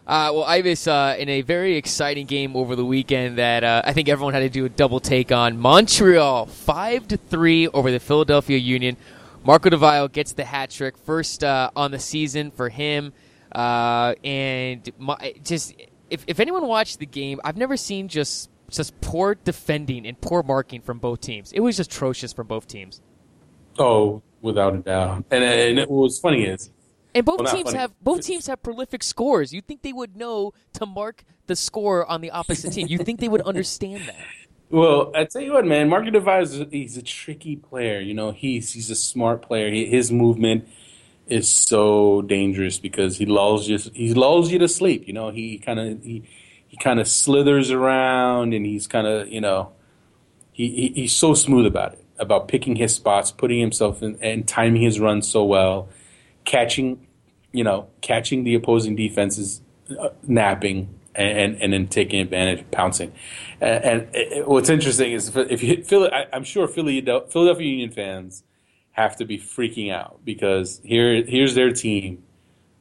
Uh, well, Ives, uh, in a very exciting game over the weekend that uh, I think everyone had to do a double take on. Montreal five to three over the Philadelphia Union. Marco Di Vaio gets the hat trick, first uh, on the season for him, uh, and my, just if, if anyone watched the game, I've never seen just just poor defending and poor marking from both teams. It was just atrocious from both teams. Oh, without a doubt. And and it, what's funny is And both Well, teams funny. have both teams have prolific scores. You'd think they would know to mark the score on the opposite team. You'd think they would understand that. Well, I tell you what, man, Marco Di Vaio is he's a tricky player. You know, he's he's a smart player. He, his movement is so dangerous because he lulls you he lulls you to sleep. You know, he kind of he he kind of slithers around and he's kind of you know he, he he's so smooth about it about picking his spots, putting himself in and timing his runs so well, catching you know catching the opposing defenses uh, napping and, and then taking advantage, pouncing. And, and it- what's interesting is if- you Philly, I, I'm sure Philly, Philadelphia Union fans have to be freaking out because here here's their team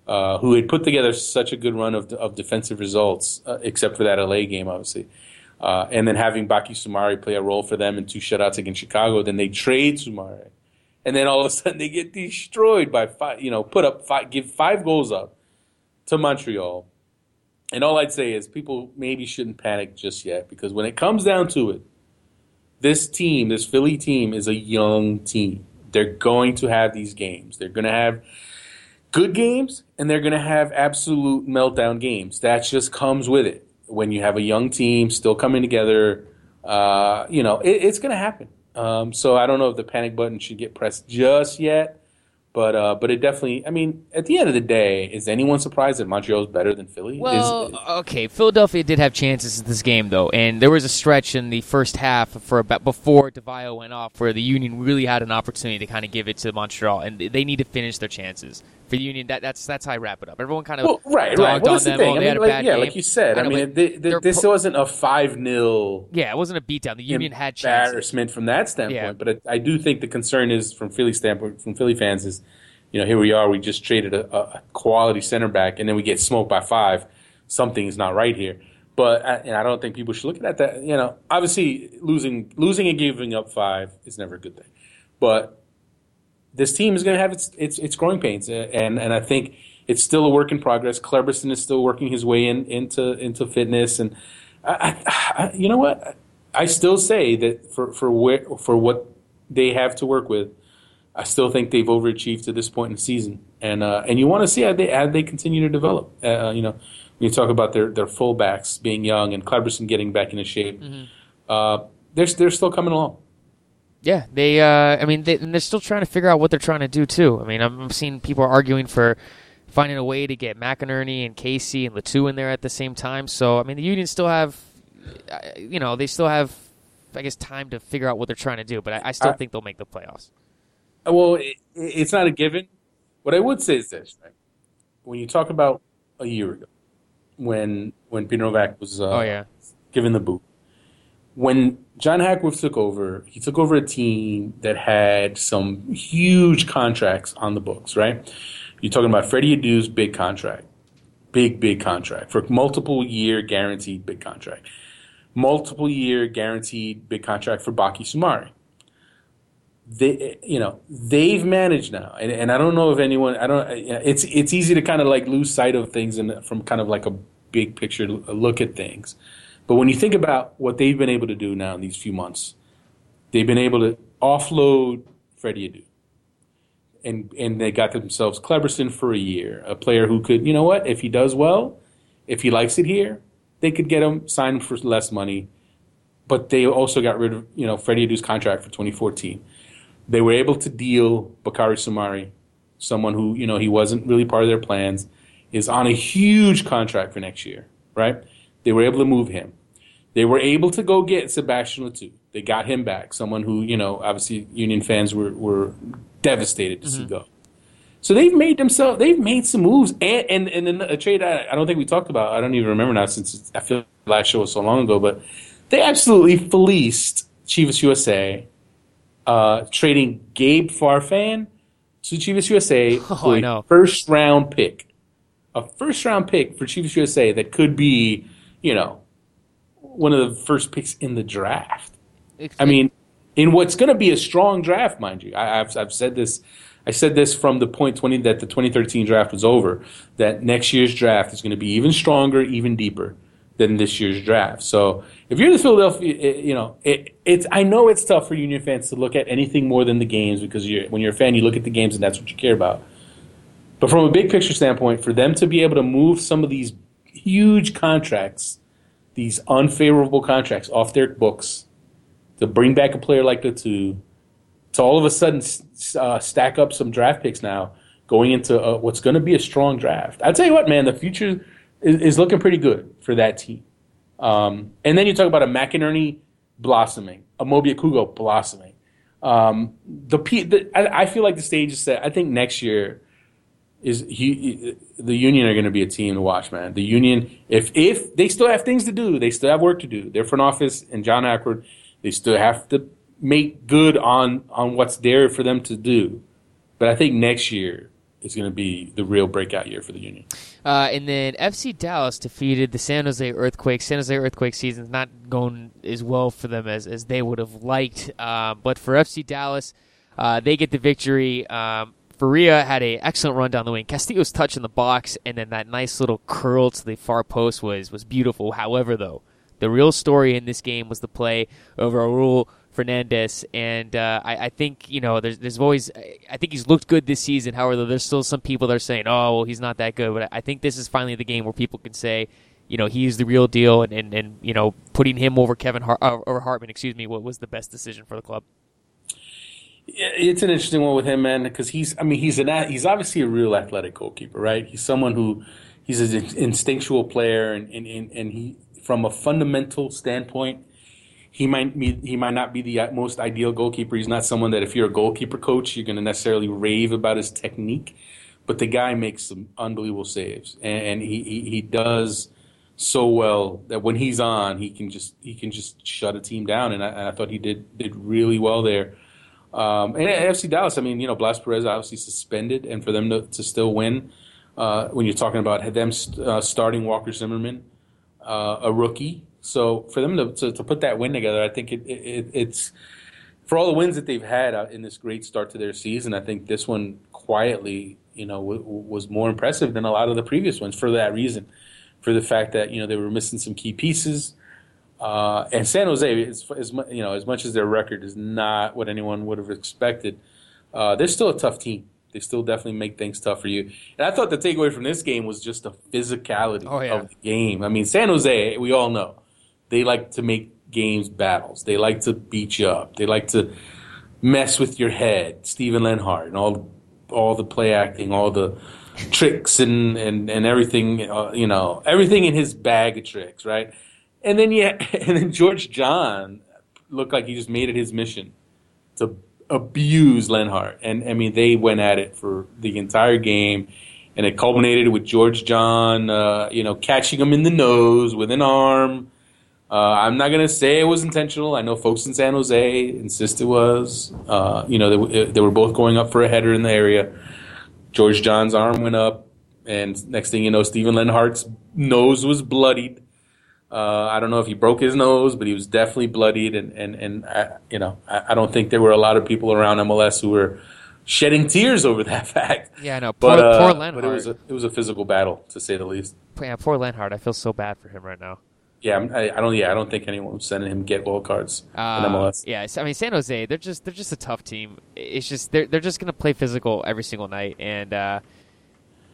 uh, who had put together such a good run of, of defensive results, uh, except for that LA game, obviously. Uh, and then having Baki Soumare play a role for them in two shutouts against Chicago, then they trade Soumare, and then all of a sudden they get destroyed by five. You know, put up five, give five goals up to Montreal. And all I'd say is people maybe shouldn't panic just yet because when it comes down to it, this team, this Philly team, is a young team. They're going to have these games. They're going to have good games and they're going to have absolute meltdown games. That just comes with it. When you have a young team still coming together, uh, you know, it, it's going to happen. Um, so I don't know if the panic button should get pressed just yet. But uh, but it definitely. I mean, at the end of the day, is anyone surprised that Montreal is better than Philly? Well, Is- okay, Philadelphia did have chances in this game though, and there was a stretch in the first half for about before Di Vaio went off where the Union really had an opportunity to kind of give it to Montreal, and they- they need to finish their chances. For the Union, that, that's that's how I wrap it up. Everyone kind of Well, right, right. Well, on that's the them. Oh, thing. Oh, I mean, had a like, yeah, game. like you said. I, know, mean, but th- th- they're this pro- wasn't a five 0 yeah, it wasn't a beatdown. The Union had chances. embarrassment from that standpoint. Yeah. But I, I do think the concern is from Philly standpoint, from Philly fans is, you know, here we are. We just traded a, a quality center back, and then we get smoked by five. Something is not right here. But I, and I don't think people should look at that. You know, obviously losing losing and giving up five is never a good thing. But this team is going to have its its, its growing pains, uh, and and I think it's still a work in progress. Kleberson is still working his way in into into fitness, and I, I, you know what? I still say that for for where for what they have to work with, I still think they've overachieved to this point in the season, and uh, and you want to see how they how they continue to develop. Uh, you know, when you talk about their their fullbacks being young and Kleberson getting back into shape, mm-hmm. uh, they're they're still coming along. Yeah, they. Uh, I mean, they, and they're still trying to figure out what they're trying to do too. I mean, I'm seeing people arguing for finding a way to get McInerney and Casey and Le Toux in there at the same time. So, I mean, the Union still have, uh, you know, they still have, I guess, time to figure out what they're trying to do. But I, I still I, think they'll make the playoffs. Well, it, it's not a given. What I would say is this: right? when you talk about a year ago, when when Peter Nowak was uh, oh yeah given the boot, when John Hackworth took over, he took over a team that had some huge contracts on the books, right? You're talking about Freddie Adu's big contract, big big contract. For multiple year guaranteed big contract, multiple year guaranteed big contract for Baki Soumare they you know they've managed now. And, and i don't know if anyone i don't it's it's easy to kind of like lose sight of things and from kind of like a big picture look at things but when you think about what they've been able to do now in these few months they've been able to offload freddie adu and and they got themselves Kleberson for a year a player who could you know what if he does well if he likes it here they could get him signed for less money but they also got rid of you know freddie adu's contract for 2014 they were able to deal Bakary Soumare, someone who, you know, he wasn't really part of their plans, is on a huge contract for next year, right? They were able to move him. They were able to go get Sebastien Le Toux. They got him back, someone who, you know, obviously Union fans were, were devastated to mm-hmm. see go. So they've made themselves, they've made some moves. And, and, and then a trade I, I don't think we talked about, I don't even remember now since I feel last show was so long ago, but they absolutely fleeced Chivas USA uh, trading Gabe Farfan to Chivas USA <laughs> oh, for a first round pick. A first round pick for Chivas USA that could be, you know, one of the first picks in the draft. I mean, in what's going to be a strong draft, mind you. I, have I've said this. I said this from the point twenty that the 2013 draft was over. That next year's draft is going to be even stronger, even deeper than this year's draft. So if you're the Philadelphia, you know, it, it's I know it's tough for Union fans to look at anything more than the games because you're, when you're a fan, you look at the games and that's what you care about. But from a big picture standpoint, for them to be able to move some of these huge contracts, these unfavorable contracts off their books, to bring back a player like two, to all of a sudden uh, stack up some draft picks now going into uh, what's going to be a strong draft. I tell you what, man, the future is, is looking pretty good for that team. Um, and then you talk about a McInerney blossoming, a Mobi Okugo blossoming. Um, the, the I, I, feel like the stage is set. I think next year is he, the Union are going to be a team to watch, man. The Union, if if they still have things to do, they still have work to do. Their front office and John Hackworth, they still have to make good on on what's there for them to do. But I think next year is going to be the real breakout year for the Union. Uh, and then FC Dallas defeated the San Jose Earthquakes. San Jose Earthquake season's not going as well for them as, as they would have liked. Uh, but for FC Dallas, uh, they get the victory. Um, Faria had an excellent run down the wing. Castillo's touch in the box, and then that nice little curl to the far post was was beautiful. However, though, the real story in this game was the play over Raul Fernandez, and uh, I, I, think you know there's there's always I think he's looked good this season. However, there's still some people that are saying, oh, well, he's not that good. But I think this is finally the game where people can say, you know, he's the real deal, and, and, and you know, putting him over Kevin Hart, uh, over Hartman, excuse me, what was the best decision for the club. It's an interesting one with him, man, because he's I mean he's an he's obviously a real athletic goalkeeper, right? He's someone who he's an instinctual player, and and, and he from a fundamental standpoint he might be, he might not be the uh, most ideal goalkeeper. He's not someone that if you're a goalkeeper coach, you're going to necessarily rave about his technique. But the guy makes some unbelievable saves, and, and he, he, he does so well that when he's on, he can just he can just shut a team down. And I, and I thought he did did really well there. Um, and at FC Dallas, I mean, you know, Blas Perez obviously suspended, and for them to, to still win, uh, when you're talking about them uh, starting Walker Zimmerman, uh, a rookie, so for them to, to, to put that win together, I think it, it, it's for all the wins that they've had in this great start to their season. I think this one quietly, you know, w- was more impressive than a lot of the previous ones for that reason, for the fact that you know they were missing some key pieces. Uh, and San Jose, is, is, you know, as much as their record is not what anyone would have expected, uh, they're still a tough team. They still definitely make things tough for you. And I thought the takeaway from this game was just the physicality oh, yeah. of the game. I mean, San Jose, we all know, they like to make games battles. They like to beat you up. They like to mess with your head. Steven Lenhart and all all the play acting, all the tricks and and and everything. Uh, you know, everything in his bag of tricks, right? And then yeah, <laughs> and then George John looked like he just made it his mission to abuse Lenhart. And I mean, they went at it for the entire game, and it culminated with George John, uh, you know, catching him in the nose with an arm. Uh, I'm not to say it was intentional. I know folks in San Jose insist it was. Uh, you know, they, they, were both going up for a header in the area. George John's arm went up, and next thing you know, Steven Lenhart's nose was bloodied. Uh, I don't know if he broke his nose, but he was definitely bloodied, and and and I, you know, I, I, don't think there were a lot of people around MLS who were shedding tears over that <laughs> fact. Yeah, no. Poor, but, uh, poor Lenhart. But it was a, it was a physical battle to say the least. Yeah, poor Lenhart. I feel so bad for him right now. Yeah, I, I, don't. Yeah, I don't think anyone was sending him get goal cards uh, in MLS. Yeah, I mean San Jose, they're just they're just a tough team. It's just they're they're just gonna play physical every single night, and uh,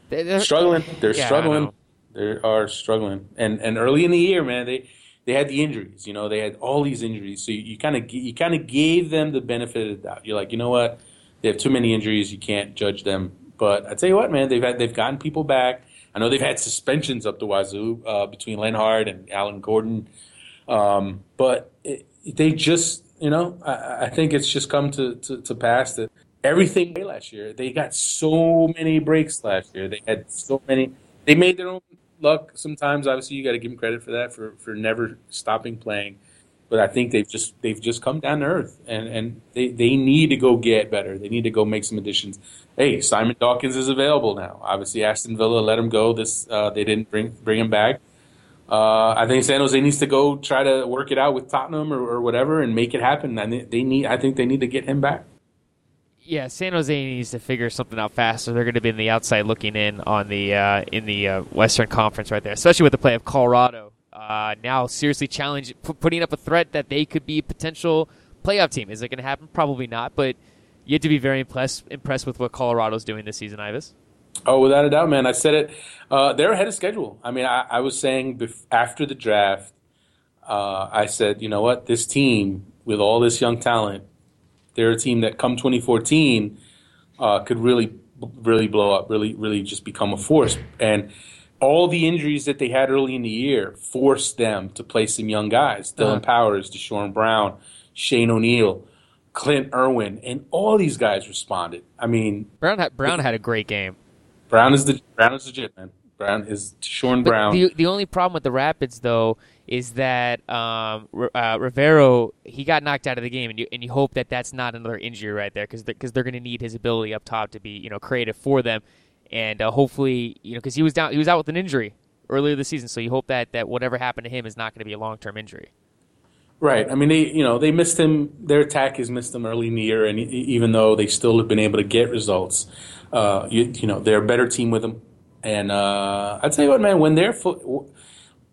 they're, struggling. They're yeah, struggling. They are struggling, and and early in the year, man, they they had the injuries. You know, they had all these injuries, so you kind of you kind of gave them the benefit of the doubt. You're like, you know what, they have too many injuries. You can't judge them. But I tell you what, man, they've had they've gotten people back I know they've had suspensions up the wazoo uh, between Lenhart and Alan Gordon, um, but it, they just, you know, I, I think it's just come to, to, to pass that everything last year. They got so many breaks last year. They had so many. They made their own luck. Sometimes, obviously, you got to give them credit for that for for never stopping playing. But I think they've just they've just come down to earth, and and they they need to go get better. They need to go make some additions hey, Simon Dawkins is available now. Obviously, Aston Villa let him go. This uh, they didn't bring bring him back. Uh, I think San Jose needs to go try to work it out with Tottenham or, or whatever and make it happen. And they need. I think they need to get him back. Yeah, San Jose needs to figure something out faster. They're going to be in the outside looking in on the uh, in the uh, Western Conference right there, especially with the play of Colorado. Uh, now seriously challenge p- putting up a threat that they could be a potential playoff team. Is it going to happen? Probably not, but you have to be very impressed impressed with what Colorado's doing this season, Ives. Oh, without a doubt, man. I said it. Uh, they're ahead of schedule. I mean, I, I was saying bef- after the draft, uh, I said, you know what, this team with all this young talent, they're a team that come 2014 uh, could really, really blow up, really, really just become a force. And all the injuries that they had early in the year forced them to play some young guys: Dillon uh-huh. Powers, Deshorn Brown, Shane O'Neill. Clint Irwin, and all these guys responded. I mean, Brown had, Brown had a great game. Brown is the Brown is legit, man. Brown is Sean Brown. The, the only problem with the Rapids though is that um, uh, Rivero he got knocked out of the game, and you and you hope that that's not another injury right there because because they're, they're going to need his ability up top to be you know creative for them, and uh, hopefully you know because he was down he was out with an injury earlier this season, so you hope that that whatever happened to him is not going to be a long term injury. Right. I mean, they you know they missed him. Their attack has missed him early in the year, and even though they still have been able to get results, uh, you, you know they're a better team with him. And uh, I tell you what, man, when they're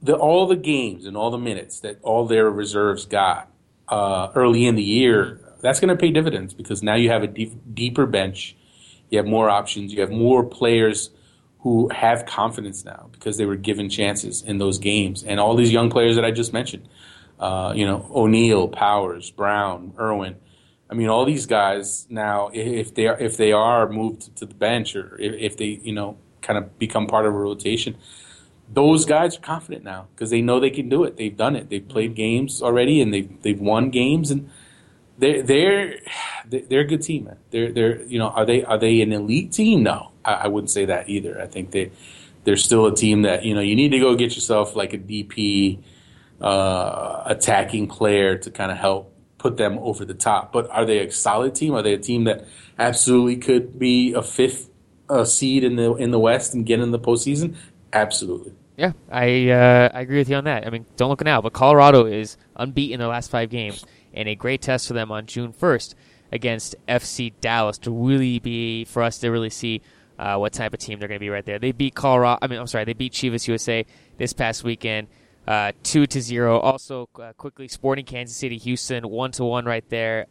the, all the games and all the minutes that all their reserves got uh, early in the year, that's going to pay dividends because now you have a deep, deeper bench, you have more options, you have more players who have confidence now because they were given chances in those games, and all these young players that I just mentioned uh, you know, O'Neill, Powers, Brown, Irwin. I mean, all these guys now, if they are, if they are moved to the bench or if, if they, you know, kind of become part of a rotation, those guys are confident now because they know they can do it. They've done it. They've played games already and they've they've won games and they're they're <sighs> they're a good team. Man. They're they're you know are they are they an elite team? No, I, I wouldn't say that either. I think they they're still a team that you know you need to go get yourself like a DP uh, attacking player to kind of help put them over the top. But are they a solid team? Are they a team that absolutely could be a fifth uh, seed in the in the West and get in the postseason? Absolutely. Yeah, I uh, I agree with you on that. I mean, don't look now, but Colorado is unbeaten in their last five games, and a great test for them on June first against FC Dallas to really be for us to really see uh, what type of team they're going to be right there. They beat Colorado. I mean, I'm sorry, they beat Chivas USA this past weekend uh, two to zero. Also, uh, quickly, Sporting Kansas City, Houston, one to one right there.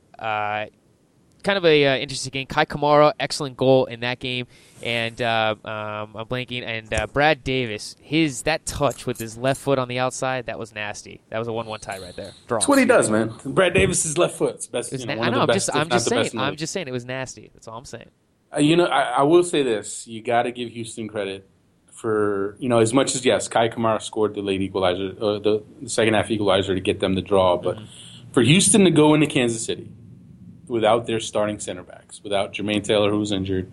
Kind of a uh, interesting game. Kei Kamara, excellent goal in that game, and uh, um, I'm blanking. And uh, Brad Davis, his that touch with his left foot on the outside, that was nasty. That was a one-one tie right there. Draw. That's what he does, man. Brad Davis's left foot's best. You know, na- I know. I'm best, just, I'm just saying. I'm just saying it was nasty. That's all I'm saying. Uh, you know, I, I, will say this: you got to give Houston credit for you know as much as yes, Kei Kamara scored the late equalizer, uh, the, the, second half equalizer to get them the draw, but mm-hmm. for Houston to go into Kansas City without their starting center backs, without Jermaine Taylor who was injured,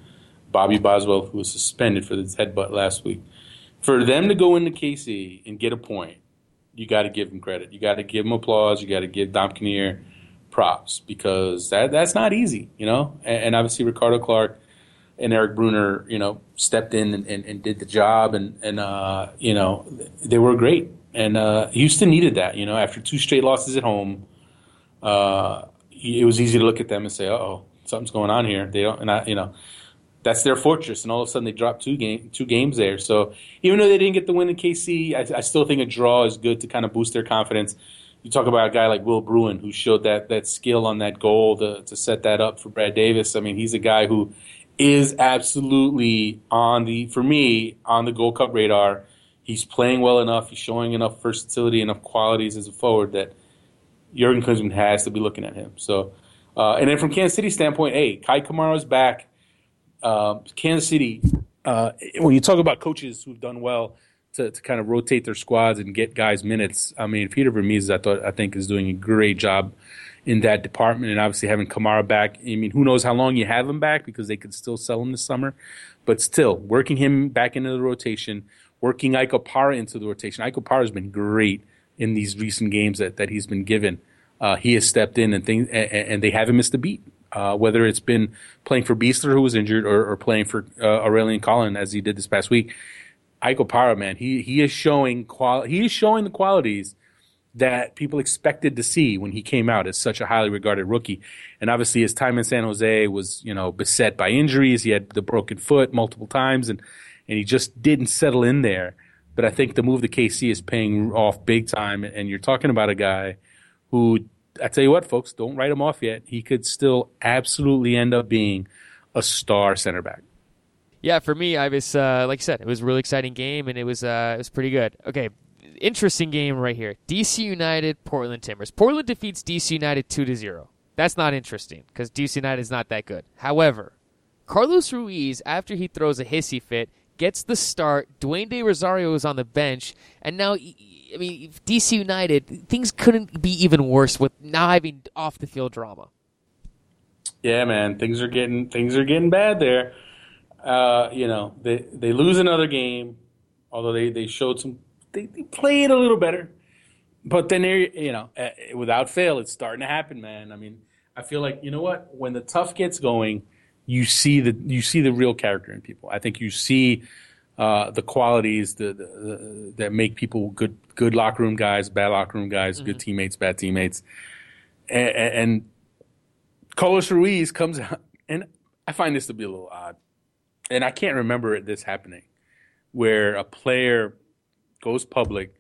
Bobby Boswell who was suspended for this headbutt last week, for them to go into KC and get a point, you got to give them credit. You got to give them applause. You got to give Dom Kinnear props because that that's not easy, you know. And, and obviously Ricardo Clark and Eric Brunner, you know, stepped in and, and, and did the job, and and uh, you know they were great. And uh, Houston needed that, you know, after two straight losses at home. Uh, it was easy to look at them and say, "Oh, something's going on here." They don't, and I, you know, that's their fortress. And all of a sudden, they dropped two game two games there. So even though they didn't get the win in KC, I, I still think a draw is good to kind of boost their confidence. You talk about a guy like Will Bruin who showed that that skill on that goal to to set that up for Brad Davis. I mean, he's a guy who is absolutely on the for me on the Gold Cup radar. He's playing well enough. He's showing enough versatility, enough qualities as a forward that Jurgen Klinsmann has to be looking at him. So, uh, and then from Kansas City standpoint, hey, Kei Kamara's back. Uh, Kansas City. Uh, when you talk about coaches who've done well to, to kind of rotate their squads and get guys minutes, I mean Peter Vermes, I thought I think is doing a great job in that department, and obviously having Kamara back. I mean, who knows how long you have him back because they could still sell him this summer, but still working him back into the rotation, working Ike Opara into the rotation. Ike Opara has been great in these recent games that, that he's been given. Uh, he has stepped in and things, and, and, they haven't missed a beat. Uh, whether it's been playing for Besler, who was injured, or, or playing for uh, Aurélien Collin, as he did this past week, Ike Opara, man, he he is showing qual- he is showing the qualities that people expected to see when he came out as such a highly regarded rookie. And obviously, his time in San Jose was, you know, beset by injuries. He had the broken foot multiple times, and and he just didn't settle in there. But I think the move to KC is paying off big time. And you're talking about a guy who, I tell you what, folks, don't write him off yet. He could still absolutely end up being a star center back. Yeah, for me, I was uh, like I said, it was a really exciting game, and it was uh, it was pretty good. Okay, interesting game right here. DC United, Portland Timbers. Portland defeats DC United 2 to 0. That's not interesting because DC United is not that good. However, Carlos Ruiz, after he throws a hissy fit, gets the start. Dwayne De Rosario is on the bench, and now, I mean, DC United, things couldn't be even worse with now having off the field drama. Yeah, man, things are getting things are getting bad there. Uh, you know, they they lose another game, although they, they showed some they, they played a little better, but then they you know uh, without fail it's starting to happen, man. I mean, I feel like you know what when the tough gets going, you see the you see the real character in people. I think you see uh, the qualities the, the, the, that make people good good locker room guys, bad locker room guys, mm-hmm. good teammates, bad teammates, and, and Carlos Ruiz comes out, and I find this to be a little odd, and I can't remember this happening, where a player goes public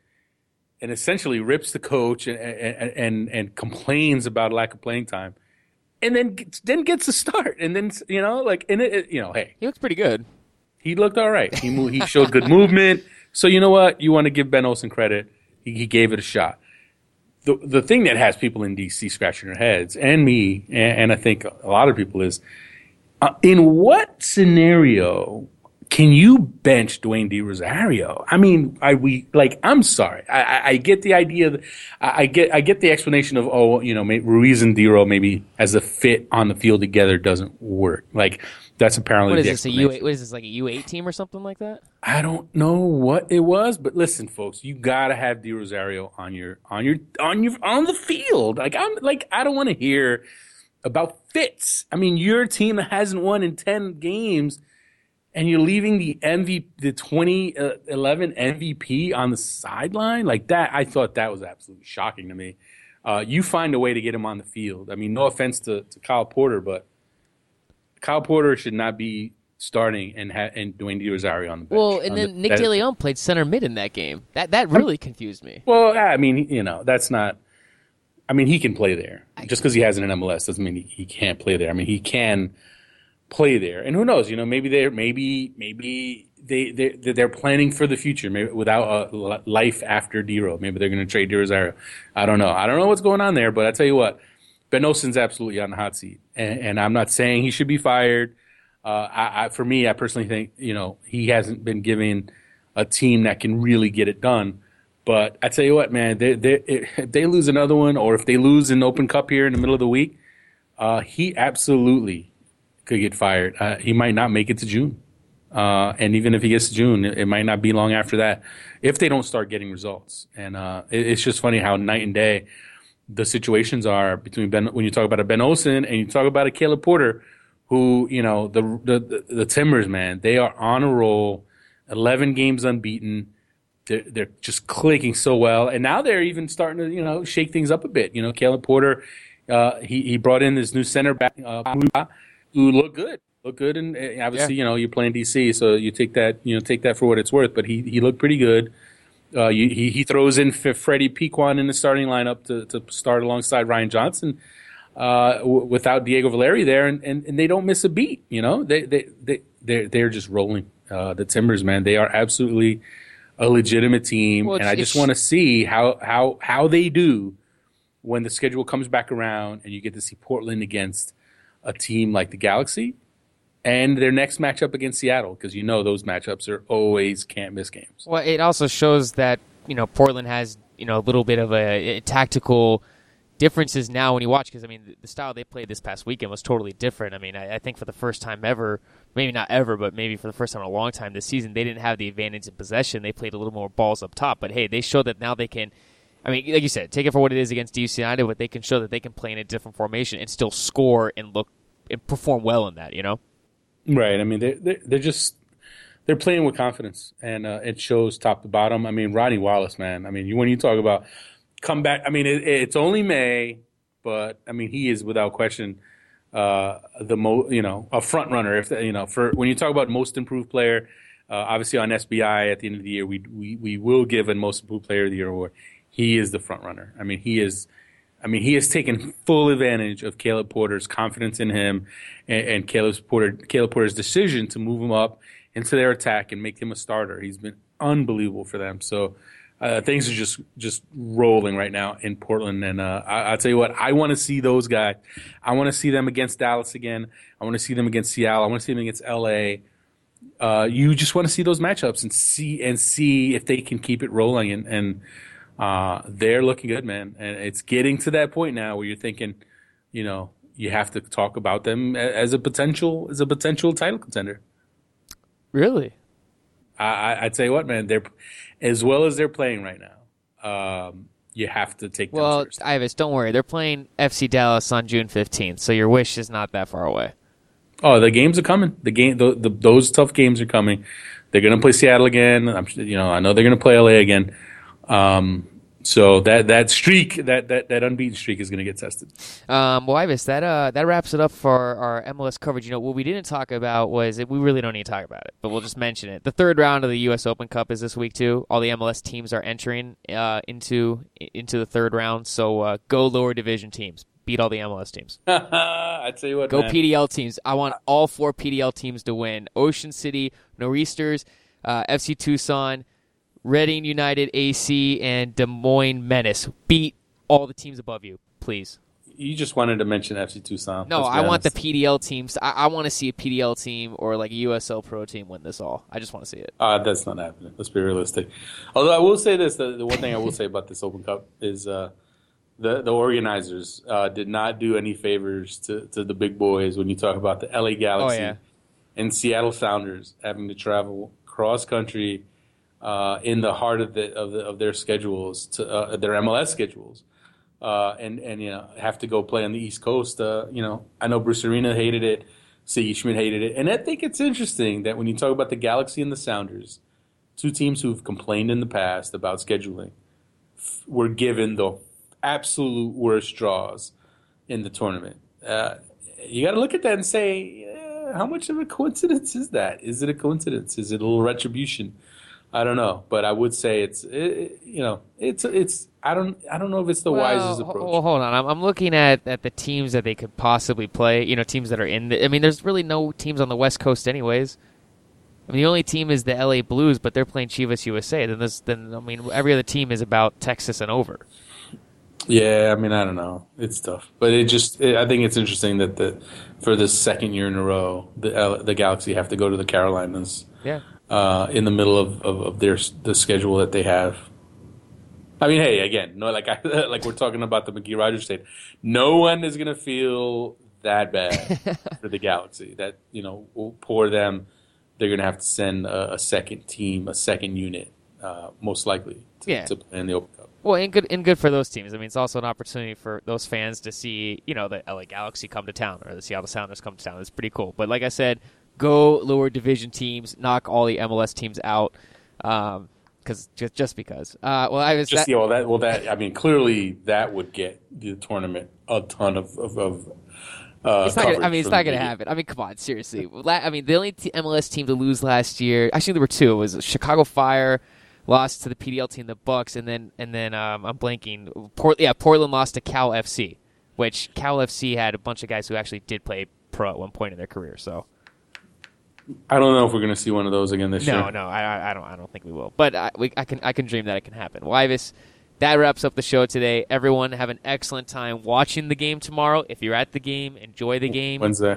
and essentially rips the coach and and and, and complains about lack of playing time, and then gets, then gets a start, and then you know like and it, it, you know hey he looks pretty good. He looked all right. He moved, he showed good movement. So you know what? You want to give Ben Olsen credit. He, he, gave it a shot. The the thing that has people in DC scratching their heads, and me, and, and I think a lot of people is, uh, in what scenario can you bench Dwayne De Rosario? I mean, I we like. I'm sorry. I, I, I get the idea. That, I, I, get I get the explanation of oh, you know, Ruiz and Dero maybe as a fit on the field together doesn't work. Like that's apparently what is this a U eight? What is this like a U eight team or something like that? I don't know what it was, but listen, folks, you gotta have De Rosario on your on your on your on the field. Like I'm like I don't want to hear about fits. I mean, your team that hasn't won in ten games and you're leaving the MVP, the 2011 MVP on the sideline like that. I thought that was absolutely shocking to me. Uh, you find a way to get him on the field. I mean, no offense to, to Kyle Porter, but Kyle Porter should not be starting and ha- and Dwayne Rosario on the bench. Well, and then the, Nick DeLeon played center mid in that game. That that really confused me. Well, I mean, you know, that's not. I mean, he can play there. Just because he hasn't an MLS doesn't mean he, he can't play there. I mean, he can play there, and who knows? You know, maybe they're maybe maybe they they they're planning for the future, maybe without a life after Dero. Maybe they're going to trade De Rosario. I don't know. I don't know what's going on there, but I tell you what, Ben Olsen's absolutely on the hot seat, and, and I'm not saying he should be fired. Uh, I, I, for me, I personally think you know he hasn't been given a team that can really get it done. But I tell you what, man, they, they, if they lose another one, or if they lose an Open Cup here in the middle of the week, uh, he absolutely could get fired. Uh, he might not make it to June, uh, and even if he gets to June, it, it, might not be long after that if they don't start getting results. And uh, it, it's just funny how night and day the situations are between Ben when you talk about a Ben Olsen and you talk about a Caleb Porter, who you know the the the, the Timbers, man, they are on a roll, eleven games unbeaten they're, they're just clicking so well, and now they're even starting to you know shake things up a bit. You know, Caleb Porter, uh, he he brought in this new center back uh, who looked good, looked good, and obviously yeah. you know you're playing DC, so you take that you know take that for what it's worth. But he he looked pretty good. Uh, you, he he throws in Freddie Piquionne in the starting lineup to to start alongside Ryan Johnson. Uh, w- without Diego Valeri there, and, and, and they don't miss a beat. You know, they they they they're they're just rolling. Uh, the Timbers, man, they are absolutely a legitimate team, well, and I just want to see how how how they do when the schedule comes back around and you get to see Portland against a team like the Galaxy and their next matchup against Seattle because you know those matchups are always can't miss games. Well, it also shows that you know Portland has you know a little bit of a, a tactical differences now when you watch because I mean the style they played this past weekend was totally different. I mean I, I, think for the first time ever, maybe not ever, but maybe for the first time in a long time this season, they didn't have the advantage in possession. They played a little more balls up top, but hey, they showed that now they can. I mean, like you said, take it for what it is against DC United, but they can show that they can play in a different formation and still score and look and perform well in that. You know, right? I mean, they they're, they're just they're playing with confidence, and uh, it shows top to bottom. I mean, Rodney Wallace, man. I mean, when you talk about come back, I mean, it, it's only May but I mean, he is without question uh, the mo you know a front runner. If you know for when you talk about most improved player, uh, obviously on SBI at the end of the year, we we we will give a most improved player of the year award. He is the front runner. I mean, he is. I mean, he has taken full advantage of Caleb Porter's confidence in him, and, and Caleb Porter Caleb Porter's decision to move him up into their attack and make him a starter. He's been unbelievable for them. So uh, things are just just rolling right now in Portland, and uh, I, will tell you what, I want to see those guys. I want to see them against Dallas again. I want to see them against Seattle. I want to see them against LA. Uh, you just want to see those matchups and see and see if they can keep it rolling, and, and uh, they're looking good, man. And it's getting to that point now where you're thinking, you know, you have to talk about them as a potential as a potential title contender. Really? I, I tell you what, man, they're as well as they're playing right now. Um, you have to take them well. Ives, don't worry. They're playing FC Dallas on June fifteenth, so your wish is not that far away. Oh, the games are coming. The game, the, the, those tough games are coming. They're going to play Seattle again. I'm, you know, I know they're going to play LA again. Um, so that that streak, that that, that unbeaten streak, is going to get tested. Um, well, Ives, that uh, that wraps it up for our MLS coverage. You know, what we didn't talk about was we really don't need to talk about it, but we'll just mention it. The third round of the U.S. Open Cup is this week too. All the MLS teams are entering uh, into into the third round. So uh, go lower division teams, beat all the MLS teams. <laughs> I tell you what, go man. PDL teams. I want all four PDL teams to win. Ocean City, Nor'easters, uh, FC Tucson. Reading United AC and Des Moines Menace. Beat all the teams above you, please. You just wanted to mention FC Tucson. No, I want the PDL teams. I, I, want to see a PDL team or like a USL Pro team win this all. I just want to see it. Uh, that's not happening. Let's be realistic. Although I will say this: the, the one thing I will say about this Open Cup is uh, the the organizers uh, did not do any favors to, to the big boys when you talk about the LA Galaxy oh, yeah. and Seattle Sounders having to travel cross country uh, in the heart of the, of, the, of their schedules, to, uh, their MLS schedules, uh, and and you know have to go play on the East Coast. Uh, you know, I know Bruce Arena hated it, Sigi Schmid hated it, and I think it's interesting that when you talk about the Galaxy and the Sounders, two teams who've complained in the past about scheduling, f- were given the absolute worst draws in the tournament. Uh, you got to look at that and say, how much of a coincidence is that? Is it a coincidence? Is it a little retribution? I don't know, but I would say it's it, you know it's it's I don't I don't know if it's the well, wisest approach. Well, hold on. I'm, I'm looking at, at the teams that they could possibly play. You know, teams that are in. The, I mean, there's really no teams on the West Coast, anyways. I mean, the only team is the LA Blues, but they're playing Chivas USA. Then there's then I mean, every other team is about Texas and over. Yeah, I mean, I don't know. It's tough, but it just it, I think it's interesting that the for the second year in a row, the the Galaxy have to go to the Carolinas. Yeah uh, in the middle of, of, of, their the schedule that they have. I mean, hey, again, no, like I, <laughs> like we're talking about the Magee Rogers state. No one is gonna feel that bad <laughs> for the Galaxy. That you know, we'll pour them. They're gonna have to send a, a second team, a second unit, uh, most likely, to, yeah. to play in the Open Cup. Well, and good and good for those teams. I mean, it's also an opportunity for those fans to see, you know, the LA Galaxy come to town or the Seattle Sounders come to town. It's pretty cool. But like I said, go lower division teams, knock all the MLS teams out. Um, because just just because. Uh, well, I was just that, yeah. Well, that well that I mean clearly that would get the tournament a ton of of. of uh, it's not gonna, I mean, it's not going to happen. I mean, come on, seriously. I mean, the only t- MLS team to lose last year, actually, there were two. It was Chicago Fire lost to the PDL team, the Bucks, and then and then um, I'm blanking. Port, yeah, Portland lost to Cal FC, which Cal FC had a bunch of guys who actually did play pro at one point in their career. So I don't know if we're going to see one of those again this no, year. No, no, I, I don't. I don't think we will. But I, we, I can, I can dream that it can happen. Ives, that wraps up the show today. Everyone have an excellent time watching the game tomorrow. If you're at the game, enjoy the game. Wednesday.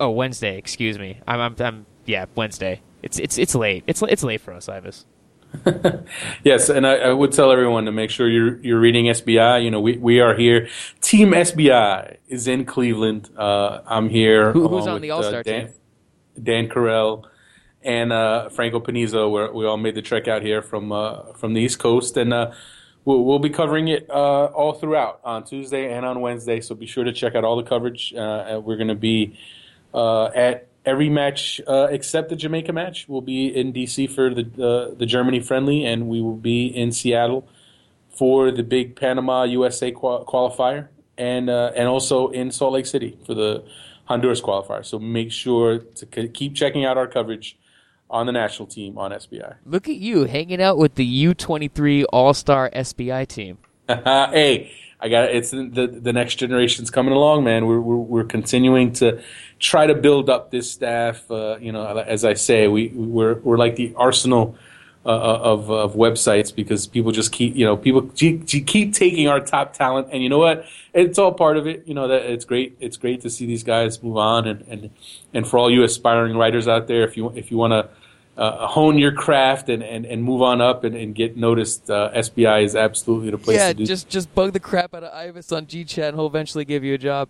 Oh, Wednesday. Excuse me. I'm, I'm, I'm yeah, Wednesday. It's, it's, it's late. It's, it's late for us, Ives. <laughs> yes, and I, I, would tell everyone to make sure you're you're reading SBI. You know, we, we are here. Team SBI is in Cleveland. Uh, I'm here. Who, who's on the All Star uh, team? Dan Karell, and uh, Franco Panizo. Where we all made the trek out here from uh, from the East Coast, and uh, we'll, we'll, be covering it uh, all throughout on Tuesday and on Wednesday. So be sure to check out all the coverage. Uh, we're going to be uh, at every match except the Jamaica match. We'll be in DC for the the Germany friendly, and we will be in Seattle for the big Panama USA qual- qualifier, and and also in Salt Lake City for the Honduras qualifier. So make sure to keep checking out our coverage on the national team on SBI. Look at you hanging out with the U23 All Star SBI team. <laughs> hey, I got it. It's the the next generation's coming along, man. We're we're, we're continuing to try to build up this staff. Uh, you know, as I say, we we're we're like the arsenal uh, of of websites because people just keep you know people keep taking our top talent, and you know what? It's all part of it. You know that it's great. It's great to see these guys move on, and and and for all you aspiring writers out there, if you if you want to. Uh, hone your craft and, and, and move on up and, and get noticed. Uh, SBI is absolutely the place yeah, to do. just just bug the crap out of Ives on GChat, and he'll eventually give you a job.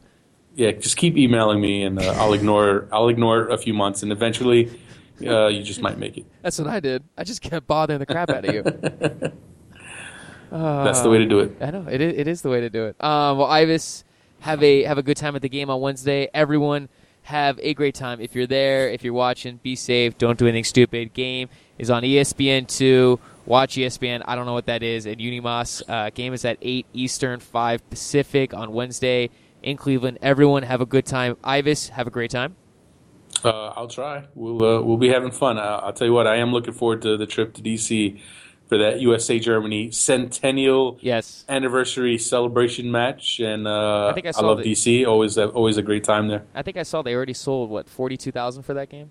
Yeah, just keep emailing me, and uh, I'll ignore I'll ignore a few months, and eventually uh, you just might make it. That's what I did. I just kept bothering the crap out of you. <laughs> uh, That's the way to do it. I know it is, it is the way to do it. Um, well, Ives, have a have a good time at the game on Wednesday. Everyone, have a great time. If you're there, if you're watching, be safe. Don't do anything stupid. Game is on ESPN two. Watch ESPN. I don't know what that is. And Unimas uh, game is at eight Eastern, five Pacific on Wednesday in Cleveland. Everyone have a good time. Ives, have a great time. Uh, I'll try. We'll uh, we'll be having fun. I, will tell you what. I am looking forward to the trip to DC for that USA Germany centennial yes anniversary celebration match. And uh, I think I, I love the, DC. Always always a great time there. I think I saw they already sold what forty two thousand for that game.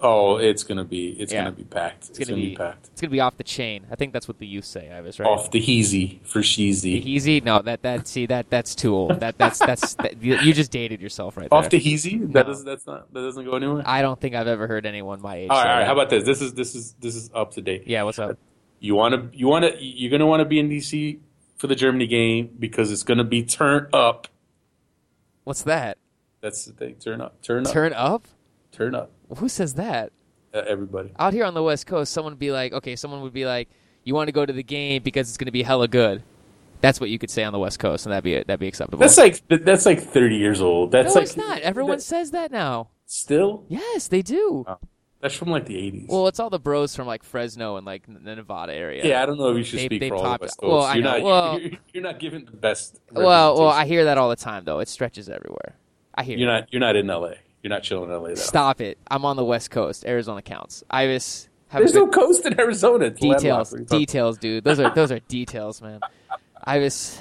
Oh, it's gonna be it's yeah. gonna be packed. It's, it's gonna, gonna be, be, packed. It's gonna be off the chain. I think that's what the youth say. I was right. Off the heezy for sheezy. The heezy? No, that that see that that's too old. That that's that's that, you just dated yourself right there. Off the heezy? That no. is that's not that doesn't go anywhere. I don't think I've ever heard anyone my age. All right, all right. How about this? This is this is this is up to date. Yeah, what's up? You want to you want to you're gonna want to be in DC for the Germany game because it's gonna be turn up. What's that? That's the thing. Turn up. Turn up. Turn up. Turn up. Who says that? Uh, everybody. Out here on the West Coast, someone would be like, okay, someone would be like, you want to go to the game because it's going to be hella good. That's what you could say on the West Coast, and that'd be that'd be acceptable. That's like that's like thirty years old. That's no, like it's not. Everyone says that now. Still? Yes, they do. Oh, that's from like the eighties. Well, it's all the bros from like Fresno and like the Nevada area. Yeah, I don't know if you should they, speak they for all West Coast. Well, you're not, well, you're, <laughs> you're, not giving the best. Well, well, I hear that all the time though. It stretches everywhere. I hear. You're not. You're not in L.A. You're not chilling in L.A. though. Stop it. I'm on the West Coast. Arizona counts. A There's no coast in Arizona. It's details, landlocked. What are you talking- details, dude. Those are those are <laughs> details, man. I was.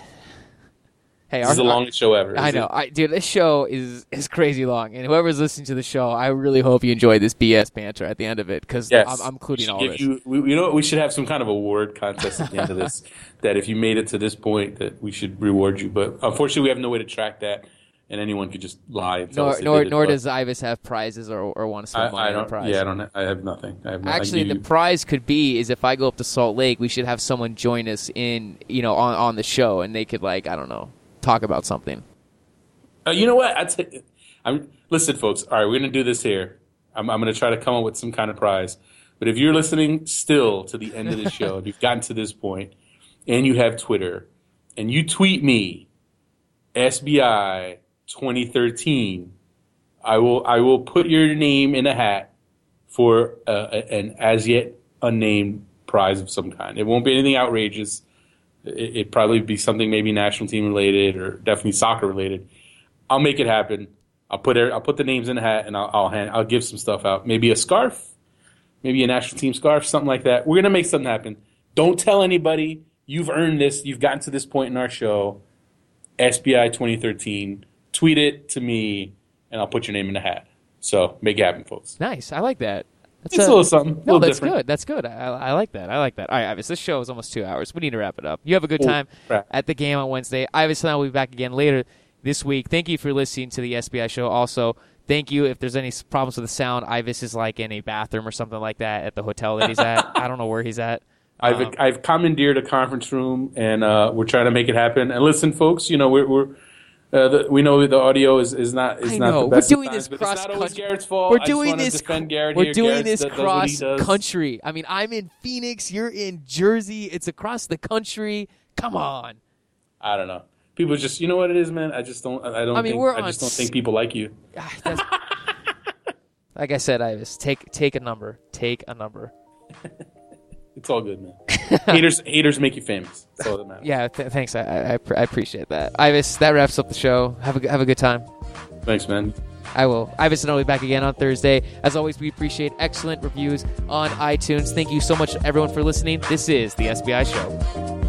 Hey, This our, is the longest show ever. I know. I, dude. This show is is crazy long, and whoever's listening to the show, I really hope you enjoy this BS banter at the end of it because Yes. I'm, I'm including all this. You, we, you know what? We should have some kind of award contest at the end of this. <laughs> that if you made it to this point, that we should reward you. But unfortunately, we have no way to track that, and anyone could just lie and tell nor us they nor, did nor does Ives have prizes or, or want to spend I, money I on a prize. Yeah, I don't. I have nothing. I have no, Actually, the you- prize could be is if I go up to Salt Lake, we should have someone join us in you know on on the show, and they could like I don't know talk about something. Uh, you know what? I t- I'm listen, folks. All right, we're gonna do this here. I'm, I'm gonna try to come up with some kind of prize. But if you're listening still to the end of the show, if you've gotten to this point, and you have Twitter, and you tweet me, SBI 2013, I will I will put your name in a hat for uh, an as yet unnamed prize of some kind. It won't be anything outrageous. It, it'd probably be something maybe national team related or definitely soccer related. I'll make it happen. I'll put it, I'll put the names in a hat and I'll I'll, hand, I'll give some stuff out. Maybe a scarf, maybe a national team scarf, something like that. We're gonna make something happen. Don't tell anybody. You've earned this. You've gotten to this point in our show. SBI 2013. Tweet it to me, and I'll put your name in the hat. So make it happen, folks. Nice, I like that. That's It's a little something. a No, little that's different. good. That's good. I, I like that. I like that. All right, Ives, this show is almost two hours. We need to wrap it up. You have a good time at the game on Wednesday. Ives and I will be back again later this week. Thank you for listening to the SBI show. Also, thank you if there's any problems with the sound. Ives is like in a bathroom or something like that at the hotel that he's at. <laughs> I don't know where he's at. I've Um, I've commandeered a conference room, and uh, we're trying to make it happen. And listen, folks, you know we're. we're uh, the, we know the audio is, is not is I not know. the We're doing this but it's not always cross-country- We're doing this. we're doing Garrett this does what he cross country. I mean, I'm in Phoenix. You're in Jersey. It's across the country. Come on. I don't know. People just you know what it is, man. I just don't. I don't. I mean, think, we're I just don't s- think people like you. <sighs> Ah, <laughs> like I said, Ives, take take a number. Take a number. <laughs> It's all good, man. <laughs> haters haters make you famous. That's all that matters. Yeah, th- thanks. I, I, I appreciate that. Ives, that wraps up the show. Have a have a good time. Thanks, man. I will. Ives and I will be back again on Thursday. As always, we appreciate excellent reviews on iTunes. Thank you so much, everyone, for listening. This is the SBI Show.